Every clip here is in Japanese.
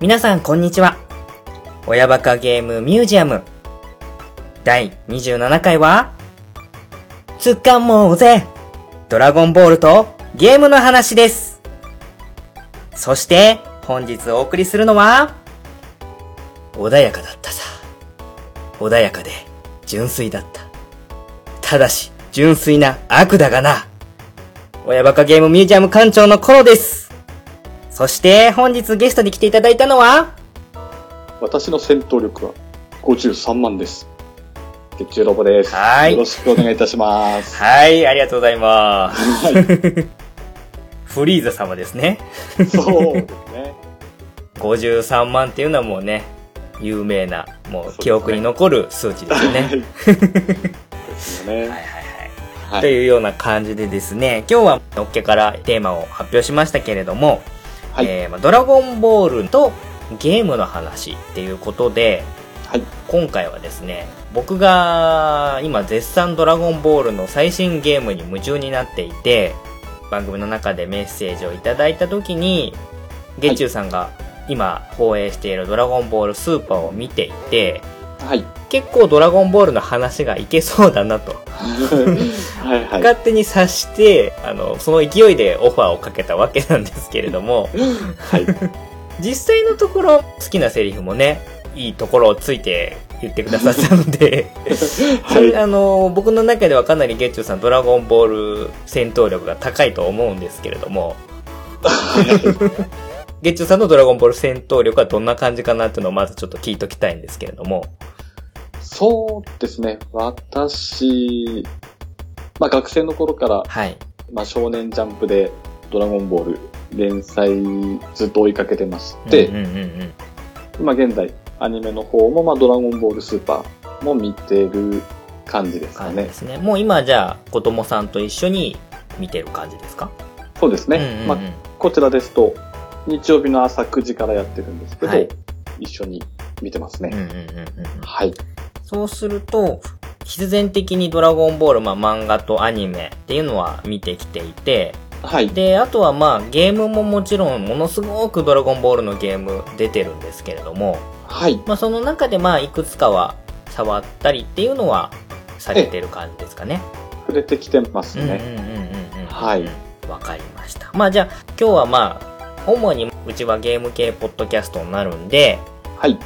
皆さんこんにちは。親バカゲームミュージアム。第27回は、つかもうぜドラゴンボールとゲームの話です。そして、本日お送りするのは、穏やかだったさ。穏やかで、純粋だった。ただし、純粋な悪だがな。親バカゲームミュージアム館長のコロです。そして、本日ゲストに来ていただいたのは、私の戦闘力は53万です。月中ロボです。はいよろしくお願いいたします。はい、ありがとうございます。はい。フリーザ様ですね。そうですね。53万っていうのはもうね、有名な、もそう記憶に残る数値ですよね。ですよね。はいはいはい。はい。というような感じでですね、今日はのっけからテーマを発表しましたけれども、はい。えーまあドラゴンボールとゲームの話っていうことで、はい。今回はですね、僕が今絶賛ドラゴンボールの最新ゲームに夢中になっていて、番組の中でメッセージをいただいた時に、ゲッチューさんが今放映しているドラゴンボールスーパーを見ていて、はい。結構ドラゴンボールの話がいけそうだなと、はい。はい。勝手に察して、あの、その勢いでオファーをかけたわけなんですけれども、はい。実際のところ好きなセリフもね、いいところをついて言ってくださったので、はい。あの、僕の中ではかなりゲッチューさんドラゴンボール戦闘力が高いと思うんですけれども、ゲッチューさんのドラゴンボール戦闘力はどんな感じかなっていうのをまずちょっと聞いときたいんですけれども。そうですね。私、まあ学生の頃から、はい。まあ少年ジャンプでドラゴンボール連載ずっと追いかけてまして、うんうんうんうん。まあ現在アニメの方もまあドラゴンボールスーパーも見てる感じですかね感じで。すね。もう今じゃあ子供さんと一緒に見てる感じですか？そうですね。うんうんうんまあこちらですと、日曜日の朝9時からやってるんですけど、はい一緒に見てますね。うんうんうんうん。はい。そうすると、必然的にドラゴンボール、まあ漫画とアニメっていうのは見てきていて、はい。で、あとはまあゲームももちろんものすごくドラゴンボールのゲーム出てるんですけれども、はい。まあその中でまあいくつかは触ったりっていうのはされてる感じですかね。触れてきてますね。うんうんうんうんうん。はいわかりました。まあじゃあ今日はまあ、主にうちはゲーム系ポッドキャストになるんで、はい。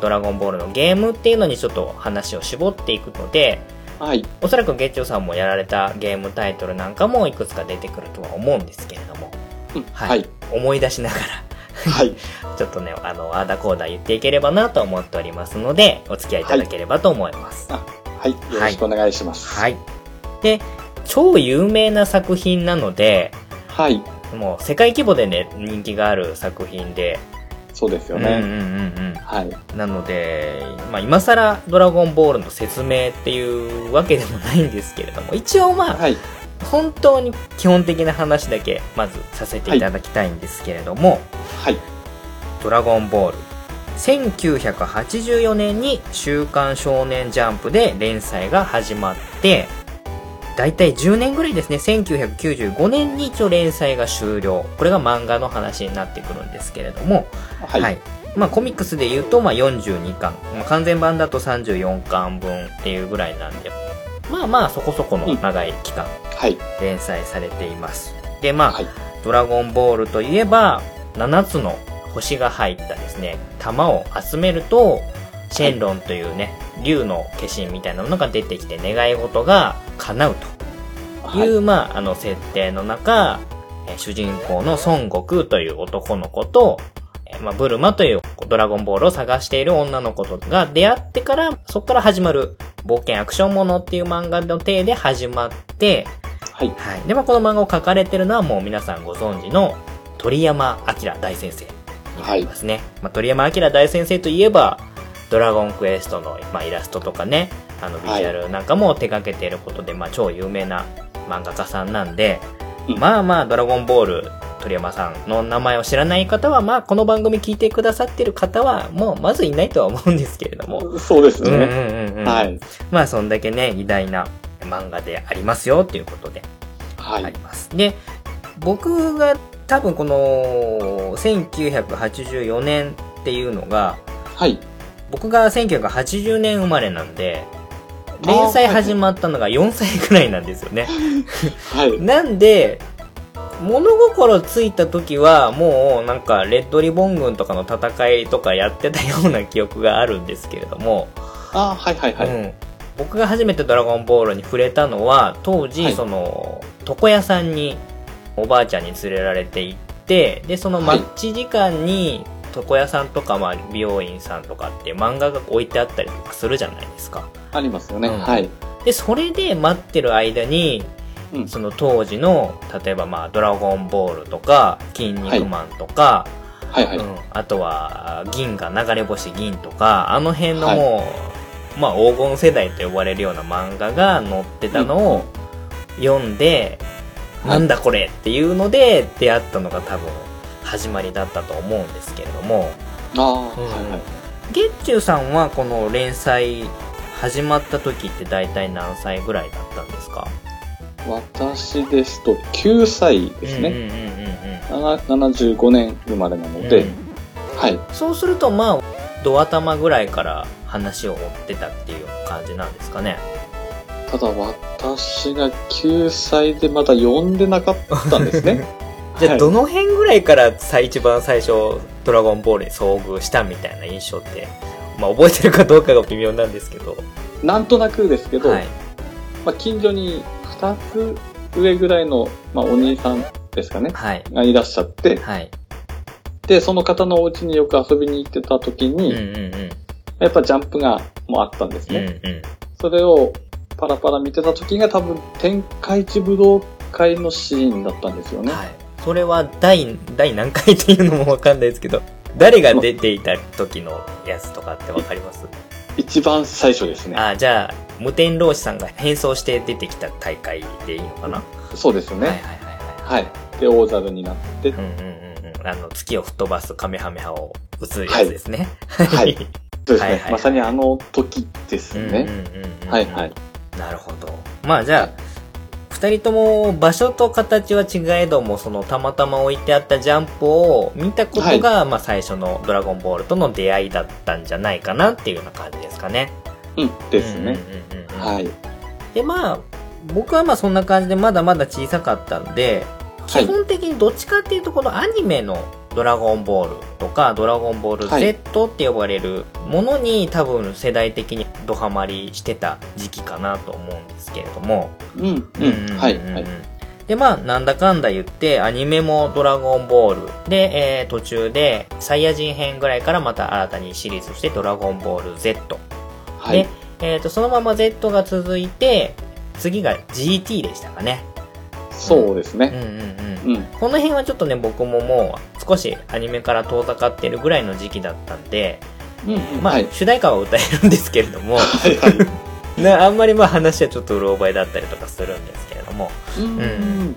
ドラゴンボールのゲームっていうのにちょっと話を絞っていくので、はい。おそらくゲッチョさんもやられたゲームタイトルなんかもいくつか出てくるとは思うんですけれども、うんはいはい。思い出しながら、はい。ちょっとね、あの、あーだこーだ言っていければなと思っておりますので、お付き合いいただければと思います。はい。よろしくお願いします。はい。で、超有名な作品なので、はい。もう世界規模でね、人気がある作品で、そうですようんうんうんね。うん。はい。なので、まあ今更ドラゴンボールの説明っていうわけでもないんですけれども、一応まあ、はい。本当に基本的な話だけまずさせていただきたいんですけれども、はい。ドラゴンボール。1984年に週刊少年ジャンプで連載が始まって、だいたい10年ぐらいですね、1995年に一応連載が終了。これが漫画の話になってくるんですけれども、はい。はい。まあコミックスで言うと、まあ42巻。まあ、完全版だと34巻分っていうぐらいなんで、まあまあそこそこの長い期間はい。連載されています。で、まあ、はい。ドラゴンボールといえば、7つの星が入ったですね、玉を集めると、シェンロンというね、竜の化身みたいなものが出てきて願い事が叶うという、はい。まあ、あの設定の中、えー主人公の孫悟空という男の子と、えーまあ、ブルマというドラゴンボールを探している女の子とが出会ってから、そこから始まる冒険アクションものっていう漫画の体で始まって、はい。はい。で、まあ、この漫画を描かれてるのはもう皆さんご存知の鳥山明大先生になりますね。まあ、鳥山明大先生といえば、ドラゴンクエストの、まあ、イラストとかね、あの、ビジュアルなんかも手掛けていることで、まあ、超有名な漫画家さんなんで、うんまあまあ、ドラゴンボール、鳥山さんの名前を知らない方は、まあ、この番組聞いてくださってる方は、もう、まずいないとは思うんですけれども。そうですうんうんね。うんうん。はい。まあ、そんだけね、偉大な漫画でありますよ、っていうことで。はいあり。ます。で、僕が多分この1984年っっていうのが、はい。僕が1980年生まれなんで、連載始まったのが4歳くらいなんですよね。はい。なんで、物心ついた時はもうなんかレッドリボン軍とかの戦いとかやってたような記憶があるんですけれども、あはいはいはい。うん、僕が初めてドラゴンボールに触れたのは当時、はいその床屋さんにおばあちゃんに連れられて行ってでそのマッチ時間に床屋さんとか、まあ、美容院さんとかって漫画が置いてあったりとかするじゃないですかありますよね。うんはい。でそれで待ってる間にうん。その当時の例えばまあ「ドラゴンボール」とか「筋肉マン」とか、はいはい。うん、あとは銀河流れ星銀とかあの辺のもう、まあ黄金世代と呼ばれるような漫画が載ってたのを読んで、はいなんだこれっていうので出会ったのが多分始まりだったと思うんですけれどもああ、うんはいはい。月中さんはこの連載始まった時って大体何歳ぐらいだったんですか？私ですと9歳ですね。うんうんうんうんうんな75年生まれなので、うんはい。そうするとまあド頭ぐらいから話を追ってたっていう感じなんですかね？ただ私が9歳でまだ読んでなかったんですね。じゃあはい。どの辺ぐらいからさ一番最初「ドラゴンボール」に遭遇したみたいな印象ってまあ覚えてるかどうかが微妙なんですけど。なんとなくですけど、はい。まあ、近所に2つ上ぐらいの、まあ、お兄さんですかね、はい。がいらっしゃって、はい。で、その方のお家によく遊びに行ってた時うんに、うんうん。やっぱジャンプがもうあったんですうんね。うん。それをパラパラ見てた時が多分天下一武道会のシーンだったんですよね。はいそれは第第何回っていうのもわかんないですけど誰が出ていた時のやつとかってわかります？一番最初ですね。あじゃあ無天老師さんが変装して出てきた大会でいいのかな、そうですよね。はいはいはいはいはい。で、大猿になって、うんうんうんうんあの月を吹っ飛ばすカメハメハを撃つやつですねはい そうですね。はいはいはいまさにあの時ですうんうんね。うんうんはいはい。なるほど。まあじゃあ、二人とも場所と形は違えども、そのたまたま置いてあったジャンプを見たことが、まあ最初のドラゴンボールとの出会いだったんじゃないかなっていうような感じですかね。うん、ですね。で、まあ、僕はまあそんな感じでまだまだ小さかったんで、はい基本的にどっちかっていうとこのアニメのドラゴンボールとかドラゴンボールはい Z って呼ばれるものに多分世代的にドハマりしてた時期かなと思うんですけれども、うん、うん。はい、はい。で、まあ、なんだかんだ言って、アニメもドラゴンボールで、えー途中で、サイヤ人編ぐらいからまた新たにシリーズとしてドラゴンボール Z。はいで。、えっ、と、そのまま Z が続いて、次が GT でしたかね。そうですね。うんうんうん。うん。この辺はちょっとね、僕ももう少しアニメから遠ざかってるぐらいの時期だったんで、うん、うん。まあ、はい。主題歌は歌えるんですけれども、はい、はい。な あんまりまあ話はちょっとうろ覚えだったりとかするんですけれども、うんん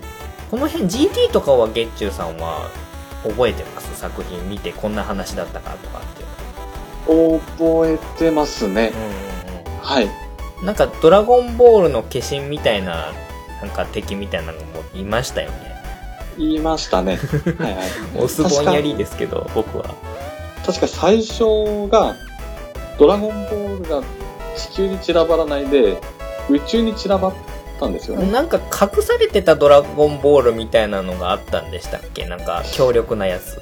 この辺 GT とかは月中さんは覚えてます？作品見てこんな話だったかとかっていう覚えてますね。うんはい。うん、なんかドラゴンボールの化身みたいななんか敵みたいなのもいましたよね言いましたね。はい、はい。おすぼんやりですけど僕は確か最初が、ドラゴンボールが地球に散らばらないで、宇宙に散らばったんですよね。なんか隠されてたドラゴンボールみたいなのがあったんでしたっけ？なんか強力なやつ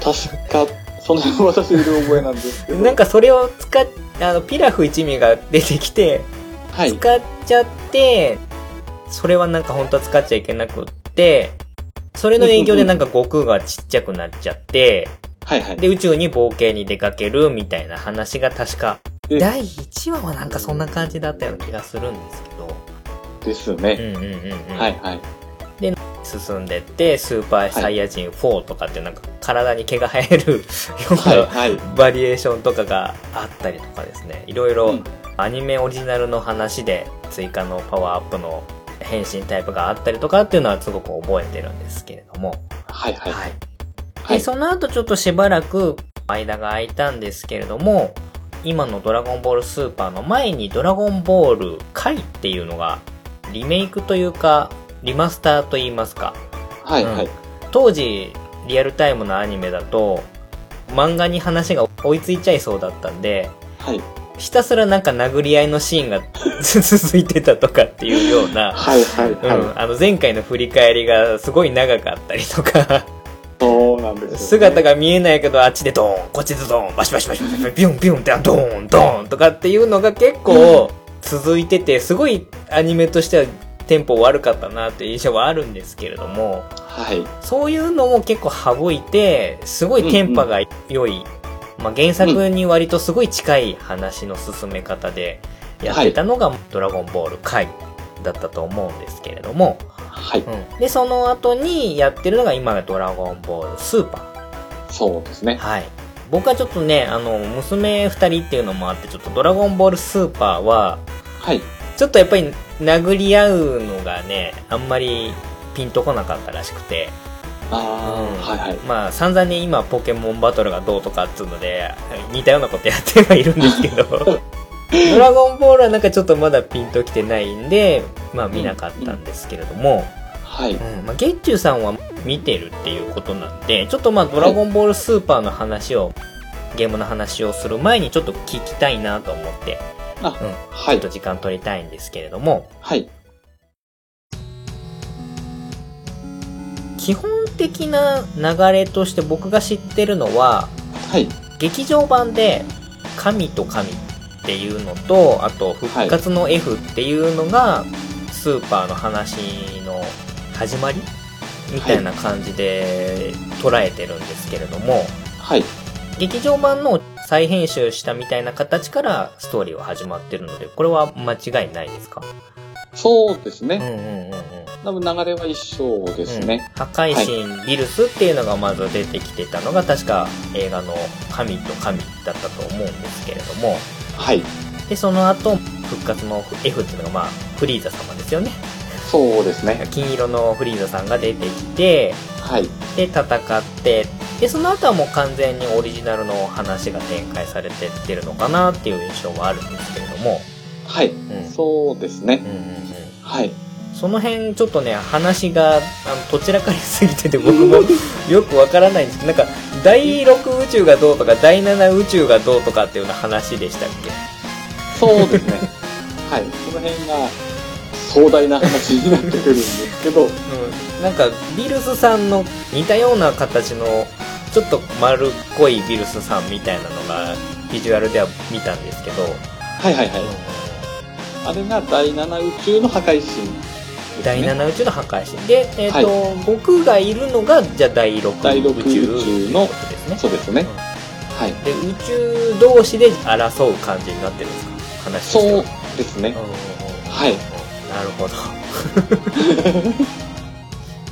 確か、その辺私いる覚えなんですけど。なんかそれを使っあのピラフ一味が出てきてはい。使っちゃって、それはなんか本当は使っちゃいけなくって、それの影響でなんか悟空がちっちゃくなっちゃって、はいはい。で宇宙に冒険に出かけるみたいな話が確か、で第1話はなんかそんな感じだったような気がするんですけど、ですうんね。うんうんうん。はいはい。進んでって、スーパーサイヤ人4とかってなんか体に毛が生えるような。バリエーションとかがあったりとかですね、いろいろ、うんアニメオリジナルの話で追加のパワーアップの変身タイプがあったりとかっていうのはすごく覚えてるんですけれども。はいはい。はい。で、はい。その後ちょっとしばらく間が空いたんですけれども、今のドラゴンボールスーパーの前にドラゴンボール回っていうのがリメイクというかリマスターと言いますか。はいはい。当時リアルタイムのアニメだと漫画に話が追いついちゃいそうだったんで、はい。ひたすらなんか殴り合いのシーンが 続いてたとかっていうような、はいはいうん、はい。あの前回の振り返りがすごい長かったりとか、そうなんですよ、ね。姿が見えないけどあっちでドーン、こっちでドーン、バシバシバシバシ、ビュンビュンってドーン、ドーンとかっていうのが結構続いてて、すごいアニメとしてはテンポ悪かったなっていう印象はあるんですけれども、はい。そういうのも結構省いて、すごいテンパが良い、まあ、原作に割とすごい近い話の進め方でやってたのが、ドラゴンボール回だったと思うんですけれども、はい。うん。で、その後にやってるのが今のドラゴンボールスーパー。そうですね。はい。僕はちょっとね、あの、娘二人っていうのもあって、ちょっとドラゴンボールスーパーは、はい。ちょっとやっぱり殴り合うのがね、あんまりピンとこなかったらしくて、あうんあ、はいはい。まあ散々ね、今ポケモンバトルがどうとかっつうので、似たようなことやってはいるんですけど、ドラゴンボールはなんかちょっとまだピンときてないんで、まあ見なかったんですけれども、はい。うん、まあ、ゲッチュさんは見てるっていうことなんで、ちょっとまあ、ドラゴンボールスーパーの話を、ゲームの話をする前にちょっと聞きたいなと思って、あ、うん、はいちょっと。時間取りたいんですけれども、はい。基本的な流れとして僕が知ってるのは、はい。劇場版で、神と神っていうのと、あと、復活の F っていうのが、スーパーの話の始まりみたいな感じで捉えてるんですけれども、はい。劇場版の再編集したみたいな形からストーリーは始まってるので、これは間違いないですか？そうですね。うんうんうんうん。多分流れは一緒ですね。うん破壊神ビルスっていうのがまず出てきてたのが確か映画の神と神だったと思うんですけれども、はい。で、その後、復活の F っていうのがまあ、フリーザ様ですよね。そうですね。金色のフリーザさんが出てきて、はい。で、戦って、で、その後はもう完全にオリジナルの話が展開されてってるのかなっていう印象はあるんですけれども、はい。うん。そうですねうん。うんうん。はい。その辺ちょっとね、話が、あの、どちらかりすぎてて僕もよくわからないんですけど、なんか、第6宇宙がどうとか、第7宇宙がどうとかっていうような話でしたっけ？そうですね。はい。その辺が壮大な話になってくるんですけど、うん。なんか、ビルスさんの似たような形の、ちょっと丸っこいビルスさんみたいなのが、ビジュアルでは見たんですけど、はいはいはい。あれが第7宇宙の破壊神ね。第7宇宙の破壊神。で、えっ、と、は悟空がいるのが、じゃあ第6第六宇宙のことですね。そうですね。はい。で、宇宙同士で争う感じになってるんですか？話そうですね。はいなるほど。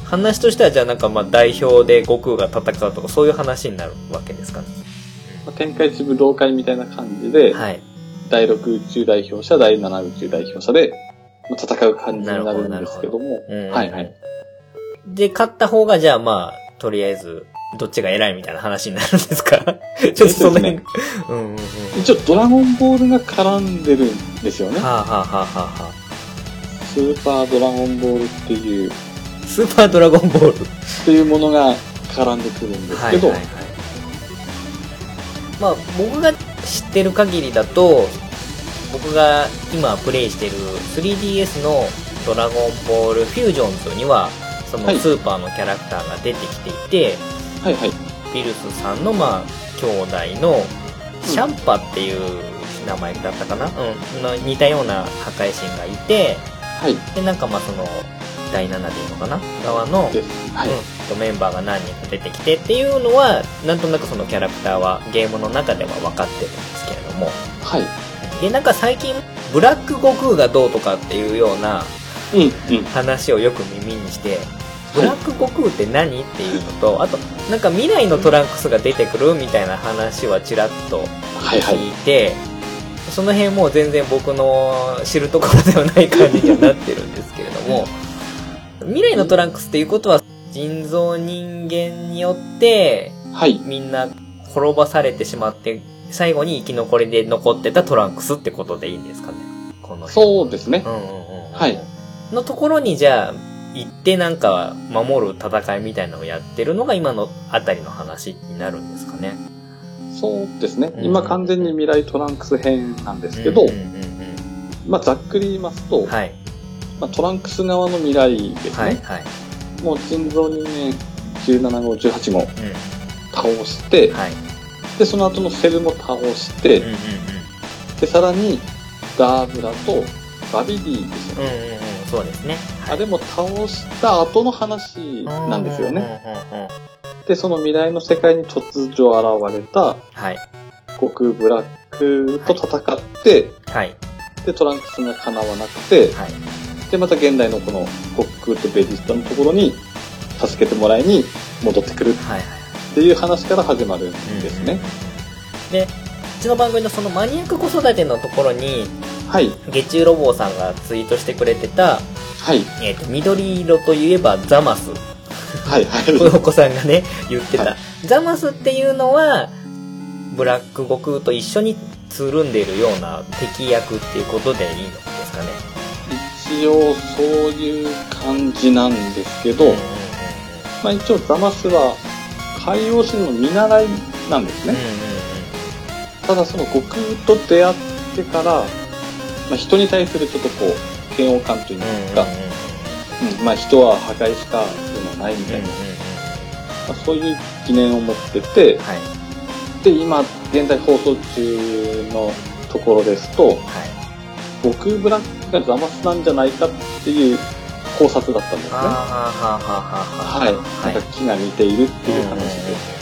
話としては、じゃあなんかまあ代表で悟空が戦うとか、そういう話になるわけですか？ね。まあ天下一武道会みたいな感じで、はい。第6宇宙代表者、第7宇宙代表者で、まあ戦う感じになるんですけども、うんはいはい。で、勝った方が、じゃあまあ、とりあえず、どっちが偉いみたいな話になるんですか？ちょっとその辺。えっうんうんうん。一応ドラゴンボールが絡んでるんですよね。はあ、はあはあはあはあ、スーパードラゴンボールっていう、スーパードラゴンボール。っていうものが絡んでくるんですけど、はいはいはい、まあ僕が知ってる限りだと僕が今プレイしてる 3DS の「ドラゴンボールフュージョンズ」にはそのはいスーパーのキャラクターが出てきていて、はいはい。ビルスさんのまあ兄弟のシャンパっていう名前だったかな、うん、の似たような破壊神がいてはい。でなんかまあその第7でいいのかな？側の。はい。うん、とメンバーが何人か出てきてっていうのはなんとなくそのキャラクターはゲームの中では分かってるんですけれどもはい。でなんか最近ブラック悟空がどうとかっていうような。話をよく耳にしてブラック悟空って何っていうのとあとなんか未来のトランクスが出てくるみたいな話はちらっとはいはい。聞いて、その辺もう全然僕の知るところではない感じにはなってるんですけれども、未来のトランクスっていうことは、人造人間によって、はい。みんな滅ばされてしまって、最後に生き残りで残ってたトランクスってことでいいんですかねこの辺そうですねう。んうんうんうん。はい。のところにじゃあ、行ってなんか守る戦いみたいなのをやってるのが今のあたりの話になるんですかね。そうですね。うん今完全に未来トランクス編なんですけど、まあざっくり言いますと、うんはい。まあ、トランクス側の未来ですね。はい。はい。もう人造人間17号、18号う倒してん。、はい。で、その後のセルも倒して、うんうんうん。で、さらに、ダーブラとバビディですよね。うんうんうん。そうですね。あれも倒した後の話なんですよね。ね。うんうんうん。で、その未来の世界に突如現れたはい。悟空ブラックと戦って、はい。で、トランクスが叶わなくて、はい。で、また現代のこの悟空とベジータのところに助けてもらいに戻ってくるはい。はい。っていう話から始まるんですね。で、うちの番組のそのマニアック子育てのところに、はい。月中ロボさんがツイートしてくれてた、はい。えっ、と、緑色といえばザマス。はい。はい。このお子さんがね、言ってた。はいザマスっていうのは、ブラック悟空と一緒につるんでいるような敵役っていうことでいいのですかね。一応そういう感じなんですけど、まあ一応ザマスは海洋神の見習いなんですうんね。ただその悟空と出会ってから、まあ人に対するちょっとこう、嫌悪感といいうか、うんまあ人は破壊しかするのはないみたいな、まあ、そういう疑念を持ってて、はい。で、今現在放送中のところですと、はい。悟空ブラックがザマスなんじゃないかっていう考察だったんですね。はい。はいなんか木が似ているっていう話で。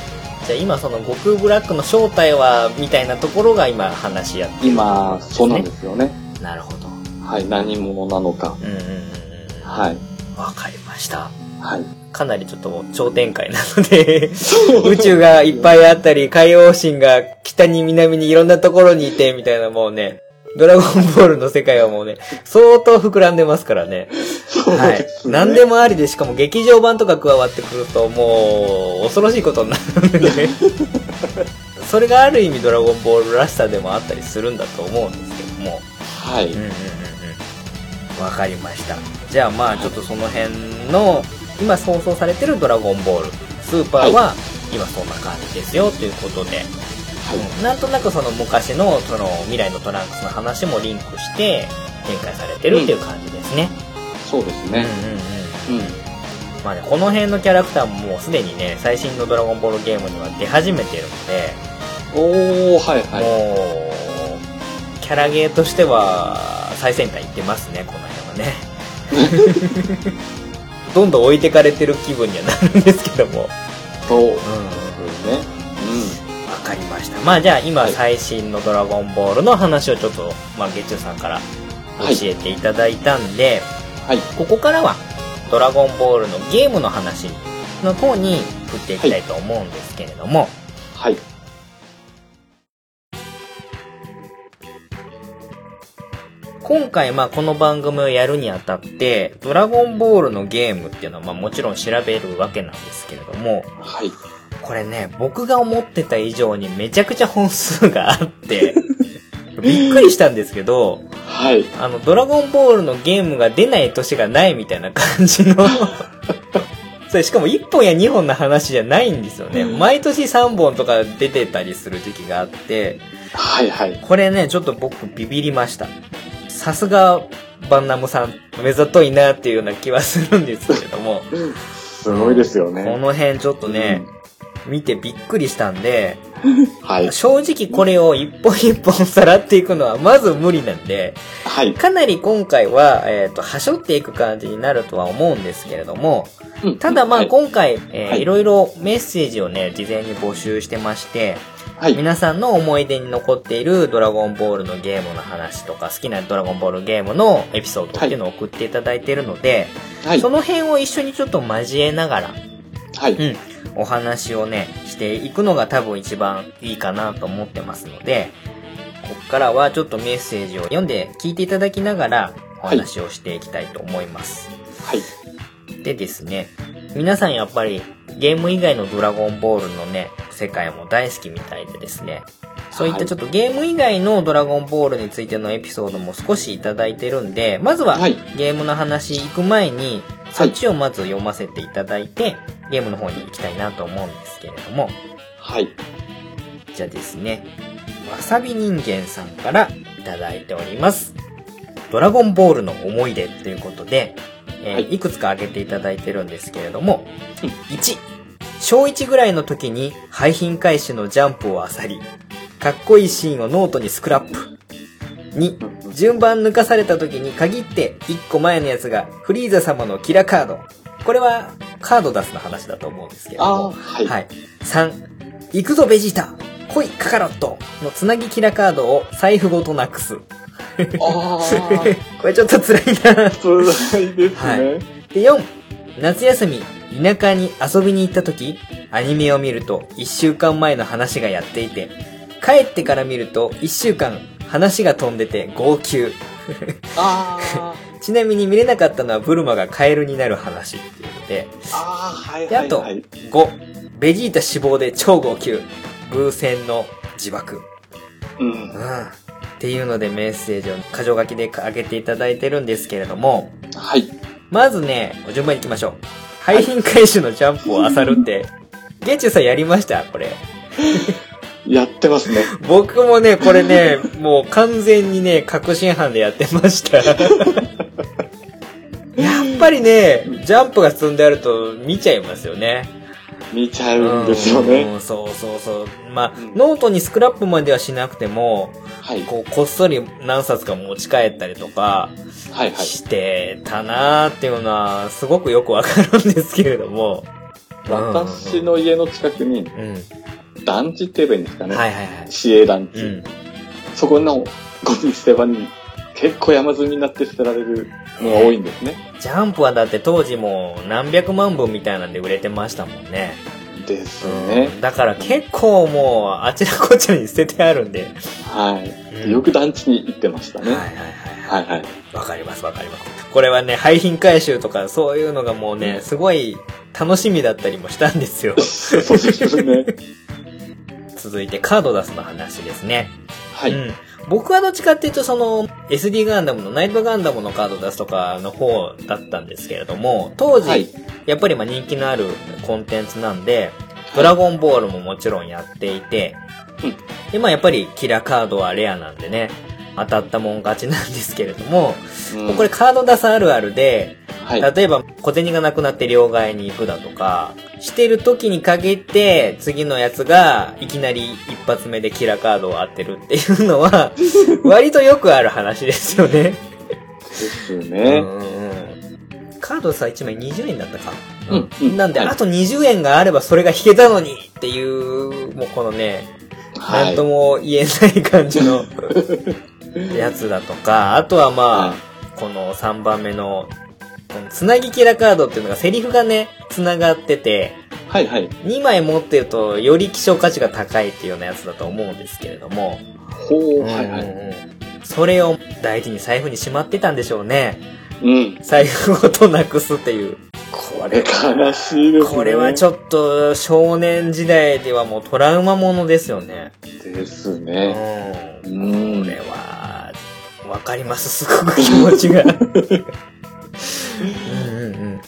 じゃあ今その悟空ブラックの正体はみたいなところが今話し合ってる今、そうなんですよね。なるほどはい。何者なのか。うんうんうんうんはい。わかりましたはい。かなりちょっと超展開なので宇宙がいっぱいあったり海洋神が北に南にいろんなところにいてみたいなもうねドラゴンボールの世界はもうね、相当膨らんでますからね。そうはいです。ね。何でもありで、しかも劇場版とか加わってくると、もう、恐ろしいことになるんでね。それがある意味ドラゴンボールらしさでもあったりするんだと思うんですけども。はい。うんうんうんうん。わかりました。じゃあまあちょっとその辺の、今放送されてるドラゴンボール、スーパーは、今そんな感じですよということで、なんとなくその昔のその未来のトランクスの話もリンクして展開されてるっていう感じですね。そうですね。うんうんうん。うん。まあね、この辺のキャラクターももうすでにね、最新のドラゴンボールゲームには出始めてるので、おー、はいはい。もう、キャラゲーとしては最先端いってますね、この辺はね。どんどん置いてかれてる気分にはなるんですけども。そううん。ね。わかりました。まあじゃあ今はい最新のドラゴンボールの話をちょっと、まあ月中さんから教えていただいたんで、はい。ここからはドラゴンボールのゲームの話の方に振っていきたいと思うんですけれども、はい。今回まあこの番組をやるにあたって、ドラゴンボールのゲームっていうのはまあもちろん調べるわけなんですけれども、はい。これね、僕が思ってた以上にめちゃくちゃ本数があって、びっくりしたんですけど、はい。あの、ドラゴンボールのゲームが出ない年がないみたいな感じの、それしかも1本や2本の話じゃないんですよね。毎年3本とか出てたりする時期があって、はいはい。これね、ちょっと僕ビビりました。さすが、バンナムさん、目ざといなっていうような気はするんですけれども、すごいですよこね。の辺ちょっとね、見てびっくりしたんで、はい。正直これを一本一本さらっていくのはまず無理なんで、はい。かなり今回は、えっ、と、はしょっていく感じになるとは思うんですけれども、ただまあはい今回、えーはいいろいろメッセージをね、事前に募集してまして、はい。皆さんの思い出に残っているドラゴンボールのゲームの話とか、好きなドラゴンボールゲームのエピソードっていうのを送っていただいているので、はいそ。の辺を一緒にちょっと交えながら、はい。うん、お話をね、していくのが多分一番いいかなと思ってますので、こっからはちょっとメッセージを読んで聞いていただきながらお話をしていきたいと思います。はい。でですね、皆さんやっぱりゲーム以外のドラゴンボールのね、世界も大好きみたいでですね、そういったちょっとゲーム以外のドラゴンボールについてのエピソードも少しいただいてるんで、まずははい。ゲームの話行く前に、そっちをまず読ませていただいて、ゲームの方に行きたいなと思うんですけれども、はい。じゃあですね、わさび人間さんからいただいております。ドラゴンボールの思い出ということで、えーはい。いくつか挙げていただいてるんですけれども、うん。1、小1ぐらいの時に廃品回収のジャンプを漁り、かっこいいシーンをノートにスクラップ。2、順番抜かされた時に限って1個前のやつがフリーザ様のキラカード。これはカード出すの話だと思うんですけれども。はい。はい。3、行くぞベジータ来いカカロットのつなぎキラカードを財布ごとなくす。これちょっと辛いな。辛いですね。はいで、4、夏休み、田舎に遊びに行った時、アニメを見ると1週間前の話がやっていて、帰ってから見ると1週間話が飛んでて号泣。ああ、ちなみに見れなかったのはブルマがカエルになる話っていうので、ああ、はいで、あと、はいはい。5、ベジータ死亡で超号泣。ブー戦の自爆。うんう。ん。っていうのでメッセージを箇条書きで上げていただいてるんですけれども、はい。まずね、順番に行きましょう。廃品回収のジャンプを漁るって、ゲッチュさんやりました？これ。やってますね。僕もね、これね、もう完全にね、確信犯でやってました。やっぱりね、ジャンプが積んであると見ちゃいますよね。見ちゃうんですよね。うんそうそうそう。まあ、うんノートにスクラップまではしなくても、はい。こう、こっそり何冊か持ち帰ったりとかはいはい。してたなーっていうのは、すごくよくわかるんですけれども。私の家の近くにうん。団地って言えばいいんですかね。はいはいはい。市営団地。うん。そこのゴミ捨て場に結構山積みになって捨てられるのが多いんですね。ジャンプはだって当時もう何百万本みたいなんで売れてましたもんね。ですね。だから結構もうあちらこちらに捨ててあるんで。はい。うんよく団地に行ってましたね。はいはいはい。はいはい。わかりますわかります。これはね、廃品回収とかそういうのがもうね、すごい楽しみだったりもしたんですよ。そうですね。続いてカード出すの話ですね。はい。うん。僕はどっちかっていうとその SD ガンダムのナイトガンダムのカード出すとかの方だったんですけれども、当時、はい。やっぱりまあ人気のあるコンテンツなんで、ドラゴンボールももちろんやっていて、うん。で、まあやっぱりキラカードはレアなんでね、当たったもん勝ちなんですけれども、うん。これカード出すあるあるで、はい。例えば小銭がなくなって両替に行くだとか、してる時に限って次のやつがいきなり一発目でキラカードを当てるっていうのは、割とよくある話ですよね。ですね。うんうんうんカードさ、1枚20円だったか。うんうんなんで、はいあと20円があればそれが引けたのにっていう、もうこのね、はなんとも言えない感じの やつだとか、あとはまあ、はいこの3番目のつなぎキラカードっていうのがセリフがね、つながってて、はいはい。2枚持ってるとより希少価値が高いっていうようなやつだと思うんですけれども、ほう、はいはうんい。それを大事に財布にしまってたんでしょうね。うん。財布ごとなくすっていう。これ悲しいですね。これはちょっと少年時代ではもうトラウマものですよね。ですうん。ね。うこん。れは、わかります、すごく気持ちが。うんうん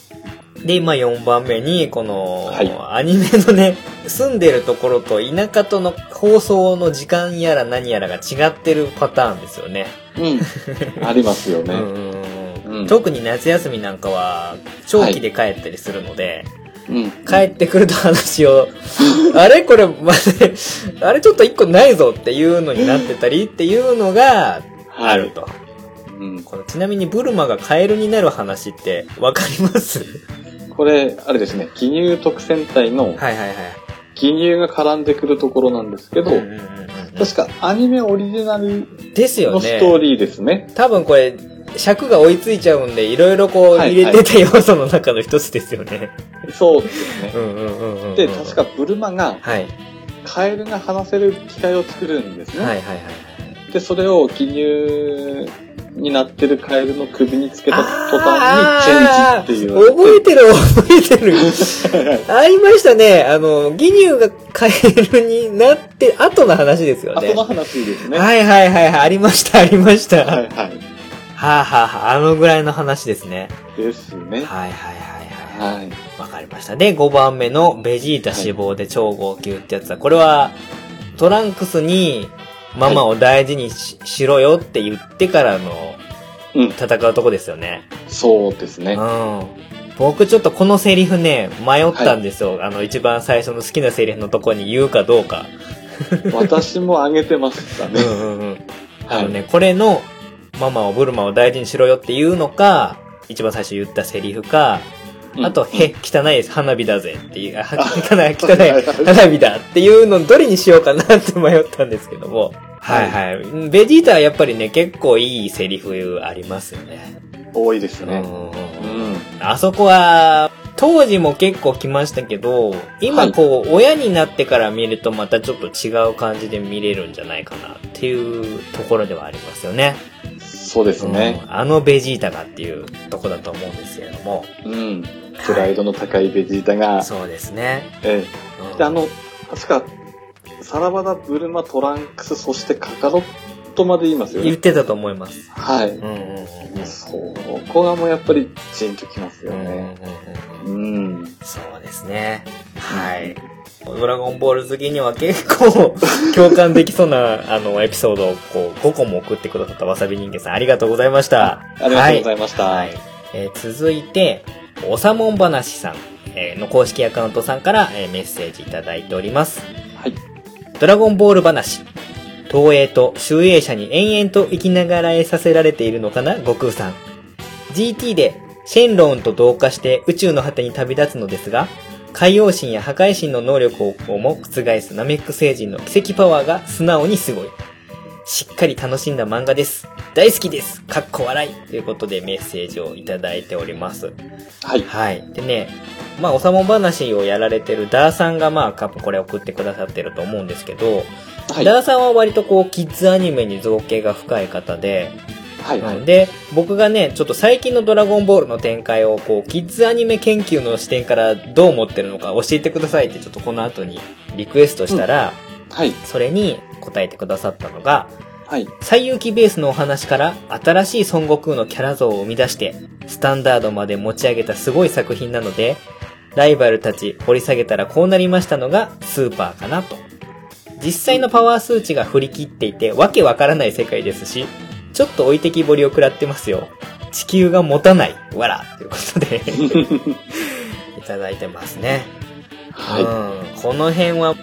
うん。で、今4番目に、この、はいアニメのね、住んでるところと田舎との放送の時間やら何やらが違ってるパターンですよね。うん。ありますよね。うん特に夏休みなんかは、長期で帰ったりするので、うん。帰ってくると話を、あれ？これ、まで、あれちょっと一個ないぞっていうのになってたりっていうのがあると。うん。このちなみにブルマがカエルになる話ってわかります？これ、あれですね、記入特戦隊のはいはいはい。記入が絡んでくるところなんですけど、うんうんうんうん確かアニメオリジナルですよのストーね。リーですね。多分これ、尺が追いついちゃうんで、いろいろこうはい入れてた要素の中の一つですよね。そうですねう。んうんうんうんうん。で、確かブルマがはい。カエルが話せる機械を作るんですね。はいはいはい。で、それを記入になってるカエルの首につけた途あ端にチェンジっていう。覚えてる覚えてる。ありましたね。あの、ギニューがカエルになって後の話ですよね。後の話ですね。はいはいはいはい。ありました、ありました。はいはい。はあ、はあはあ、あのぐらいの話ですね。ですね。はいはいはいはい。はい。わかりました。で、5番目のベジータ死亡で超号泣ってやつは、これは、トランクスに、ママを大事にし,、しろよって言ってからのうん。戦うとこですよね。そうですね。うん。僕ちょっとこのセリフね、迷ったんですよ。あの、一番最初の好きなセリフのとこに言うかどうか。私もあげてましたね。うんうんうん。あはい。のね、これの、ママをブルマを大事にしろよっていうのか、一番最初言ったセリフか、あと、へ、汚い花火だぜっていう、あ汚い、汚い花火だっていうのどれにしようかなって迷ったんですけども。はいはい。ベジータはやっぱりね、結構いいセリフありますよね。多いですね。うん。あそこは、当時も結構来ましたけど、今こう、親になってから見るとまたちょっと違う感じで見れるんじゃないかなっていうところではありますよね。そうですね。うんあのベジータがっていうとこだと思うんですけれども。うん。プライドの高いベジータが、そうですね。えうんえ。で、あの、確か、サラバダ、ブルマ、トランクス、そしてカカロットまで言いますよね。言ってたと思います。はい。うんうんう。そこがもうやっぱり、ジンときますようんうんうんね。うんうん。そうですね。はい。ドラゴンボール好きには結構 共感できそうな、あの、エピソードをこう、5個も送ってくださったわさび人間さん、ありがとうございました。ありがとうございました。はい。えー続いて、おさもんばなしさん、えーの公式アカウントさんから、えーメッセージいただいております。はい。ドラゴンボール話。東映と集英社に延々と生きながらえさせられているのかな、悟空さん。GT でシェンロンと同化して宇宙の果てに旅立つのですが、海洋神や破壊神の能力をも覆すナメック星人の奇跡パワーが素直にすごい。しっかり楽しんだ漫画です。大好きです。かっこ笑い。ということでメッセージをいただいております。はい。はい。でね、まあ、おさもん話をやられてるダーさんがまあ、多分これ送ってくださってると思うんですけど、はい。ダーさんは割とこう、キッズアニメに造形が深い方で、はい。はいうんで、僕がね、ちょっと最近のドラゴンボールの展開をこう、キッズアニメ研究の視点からどう思ってるのか教えてくださいってちょっとこの後にリクエストしたら、はい。それに答えてくださったのが、はい。最有機ベースのお話から新しい孫悟空のキャラ像を生み出して、スタンダードまで持ち上げたすごい作品なので、ライバルたち掘り下げたらこうなりましたのがスーパーかなと。実際のパワー数値が振り切っていてわけわからない世界ですし、ちょっと置いてきぼりを食らってますよ。地球が持たない。わら。ということで、いただいてますね。はい。うん。この辺は、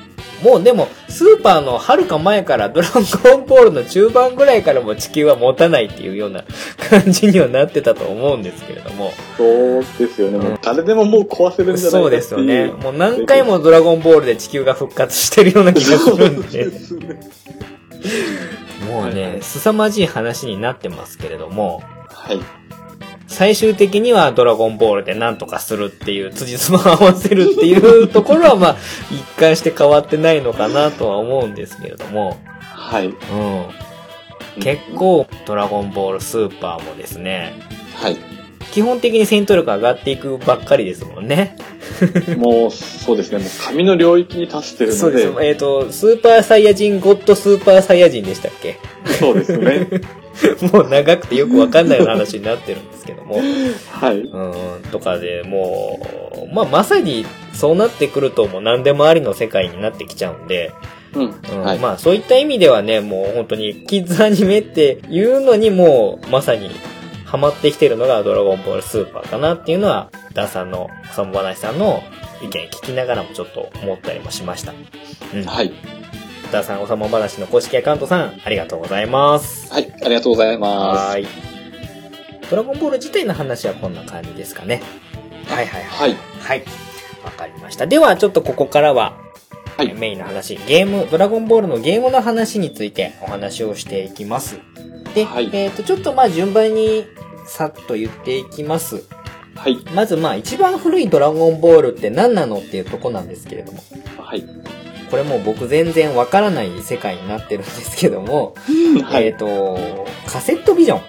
もうでも、スーパーの遥か前から、ドラゴンボールの中盤ぐらいからも地球は持たないっていうような感じにはなってたと思うんですけれども。そうですよね。もう誰でももう壊せるんじゃないそうかですよね。もう何回もドラゴンボールで地球が復活してるような気がするんで。すね。もうね、はいはい凄まじい話になってますけれども、はい。最終的にはドラゴンボールで何とかするっていう、辻褄を合わせるっていうところはまあ、一貫して変わってないのかなとは思うんですけれども、はい。うん。結構、ドラゴンボールスーパーもですね、はい。基本的に戦闘力上がっていくばっかりですもんね。もう、そうですね。もう神の領域に達してるので。そうです。えっ、と、スーパーサイヤ人、ゴッドスーパーサイヤ人でしたっけ？そうですね。もう長くてよくわかんないような話になってるんですけども。はい。うん、とかでもう、まあ、まさにそうなってくるともう何でもありの世界になってきちゃうんで、うん。うんはい。まあそういった意味ではね、もう本当にキッズアニメっていうのにもうまさにハマってきてるのがドラゴンボールスーパーかなっていうのは、ダンさんの、サムバナシさんの意見聞きながらもちょっと思ったりもしました。うん。はい。ダンさん、おさま話の公式アカウントさん、ありがとうございます。はい。ありがとうございます。はーい。ドラゴンボール自体の話はこんな感じですかね。はいはいはい。はい。はい。わかりました。では、ちょっとここからは、はいえーメインの話、ゲーム、ドラゴンボールのゲームの話についてお話をしていきます。で、はいえっ、と、ちょっとまあ順番にさっと言っていきます。はい。まずまあ一番古いドラゴンボールって何なのっていうとこなんですけれども。はい。これもう僕全然わからない世界になってるんですけども、はい。えっ、と、カセットビジョン。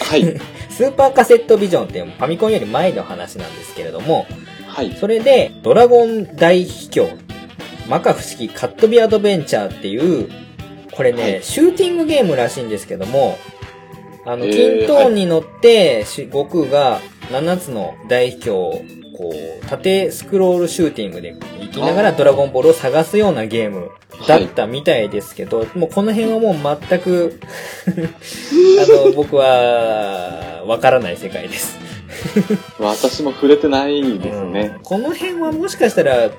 はい。スーパーカセットビジョンってファミコンより前の話なんですけれども、はい。それで、ドラゴン大秘境、摩訶不思議カットビアドベンチャーっていう、これね、はいシューティングゲームらしいんですけども、あの、キントーンに乗って、し悟空が7つの大秘境をこう、縦スクロールシューティングで行きながらドラゴンボールを探すようなゲームだったみたいですけど、もうこの辺はもう全く あの、僕は、わからない世界です。私も触れてないですねうん。この辺はもしかしたら、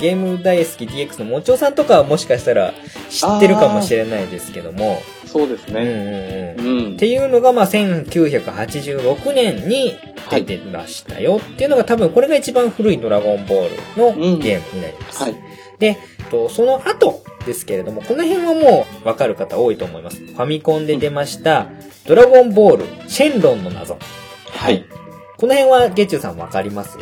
ゲーム大好き DX のもちおさんとかはもしかしたら知ってるかもしれないですけども、そうですうんうんね。うん。うんっ。ていうのが、まあ、1986年に出てましたよっていうのが多分これが一番古いドラゴンボールのうんゲームになります。はい。で、とその後ですけれども、この辺はもうわかる方多いと思います。ファミコンで出ました、ドラゴンボール、シェンロンの謎。はい。この辺はゲッチュさんわかります？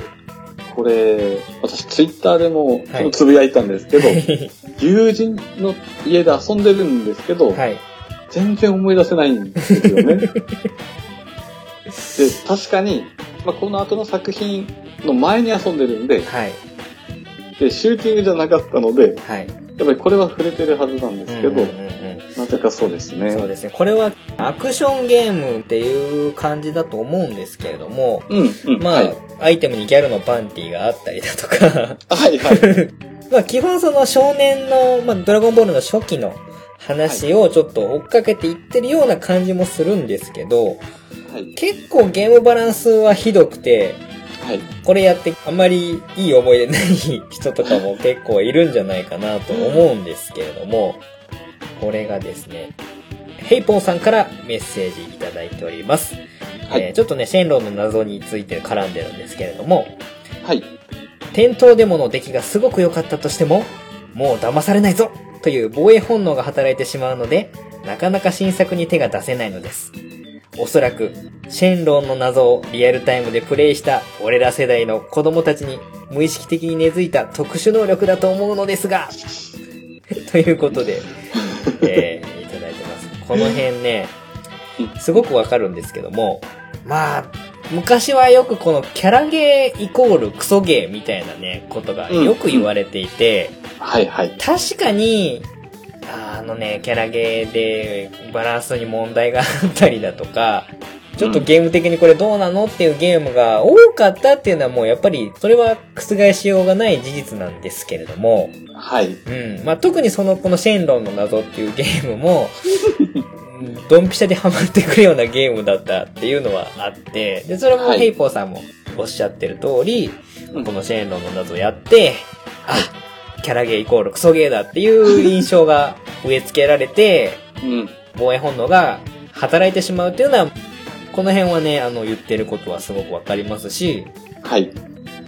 これ、私ツイッターでもつぶやいたんですけど、友人の家で遊んでるんですけど、はい。全然思い出せないんですよね。で、確かに、まあ、この後の作品の前に遊んでるんで、はい。で、シューティングじゃなかったので、はい。やっぱりこれは触れてるはずなんですけど、なぜかそうですね。そうですね。これはアクションゲームっていう感じだと思うんですけれども、うん、うん。まあ、はい。アイテムにギャルのパンティがあったりだとか、はい、はい。まあ基本その少年の、まあドラゴンボールの初期の話をちょっと追っかけていってるような感じもするんですけど、はい。結構ゲームバランスはひどくて、はい。これやってあんまりいい思い出ない人とかも結構いるんじゃないかなと思うんですけれども、これがですね、ヘイポンさんからメッセージいただいております。はいえーちょっとね、シェンロンの謎について絡んでるんですけれども、はい。店頭デモの出来がすごく良かったとしても、もう騙されないぞという防衛本能が働いてしまうので、なかなか新作に手が出せないのです。おそらく、シェンロンの謎をリアルタイムでプレイした俺ら世代の子供たちに無意識的に根付いた特殊能力だと思うのですが、ということで、えー、いただいてます。この辺ね、すごくわかるんですけども、まあ、昔はよくこのキャラゲーイコールクソゲーみたいなね、ことがよく言われていて、はい、はい。確かに、あのね、キャラゲーでバランスに問題があったりだとか、ちょっとゲーム的にこれどうなのっていうゲームが多かったっていうのはもうやっぱりそれは覆しようがない事実なんですけれども、はい。うん。まあ、特にその、このシェンロンの謎っていうゲームも、う んドンピシャでハマってくるようなゲームだったっていうのはあって、で、それもはいヘイポーさんもおっしゃってる通り、うんこのシェンロンの謎をやって、あ、キャラゲーイコールクソゲーだっていう印象が植え付けられて、うん。防衛本能が働いてしまうっていうのは、この辺はね、あの、言ってることはすごくわかりますし、はい。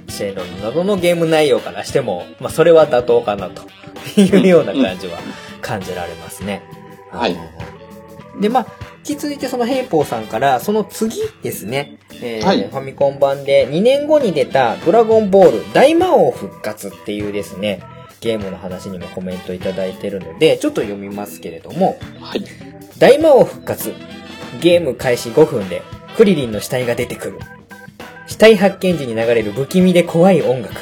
シェンロンの謎のゲーム内容からしても、まあ、それは妥当かなというような感じは感じられますね。はい。で、まあ、引き続いてそのヘイポーさんから、その次ですね、えーはいファミコン版で2年後に出たドラゴンボール大魔王復活っていうですね、ゲームの話にもコメントいただいてるので、ちょっと読みますけれども、はい。大魔王復活。ゲーム開始5分で、クリリンの死体が出てくる。死体発見時に流れる不気味で怖い音楽。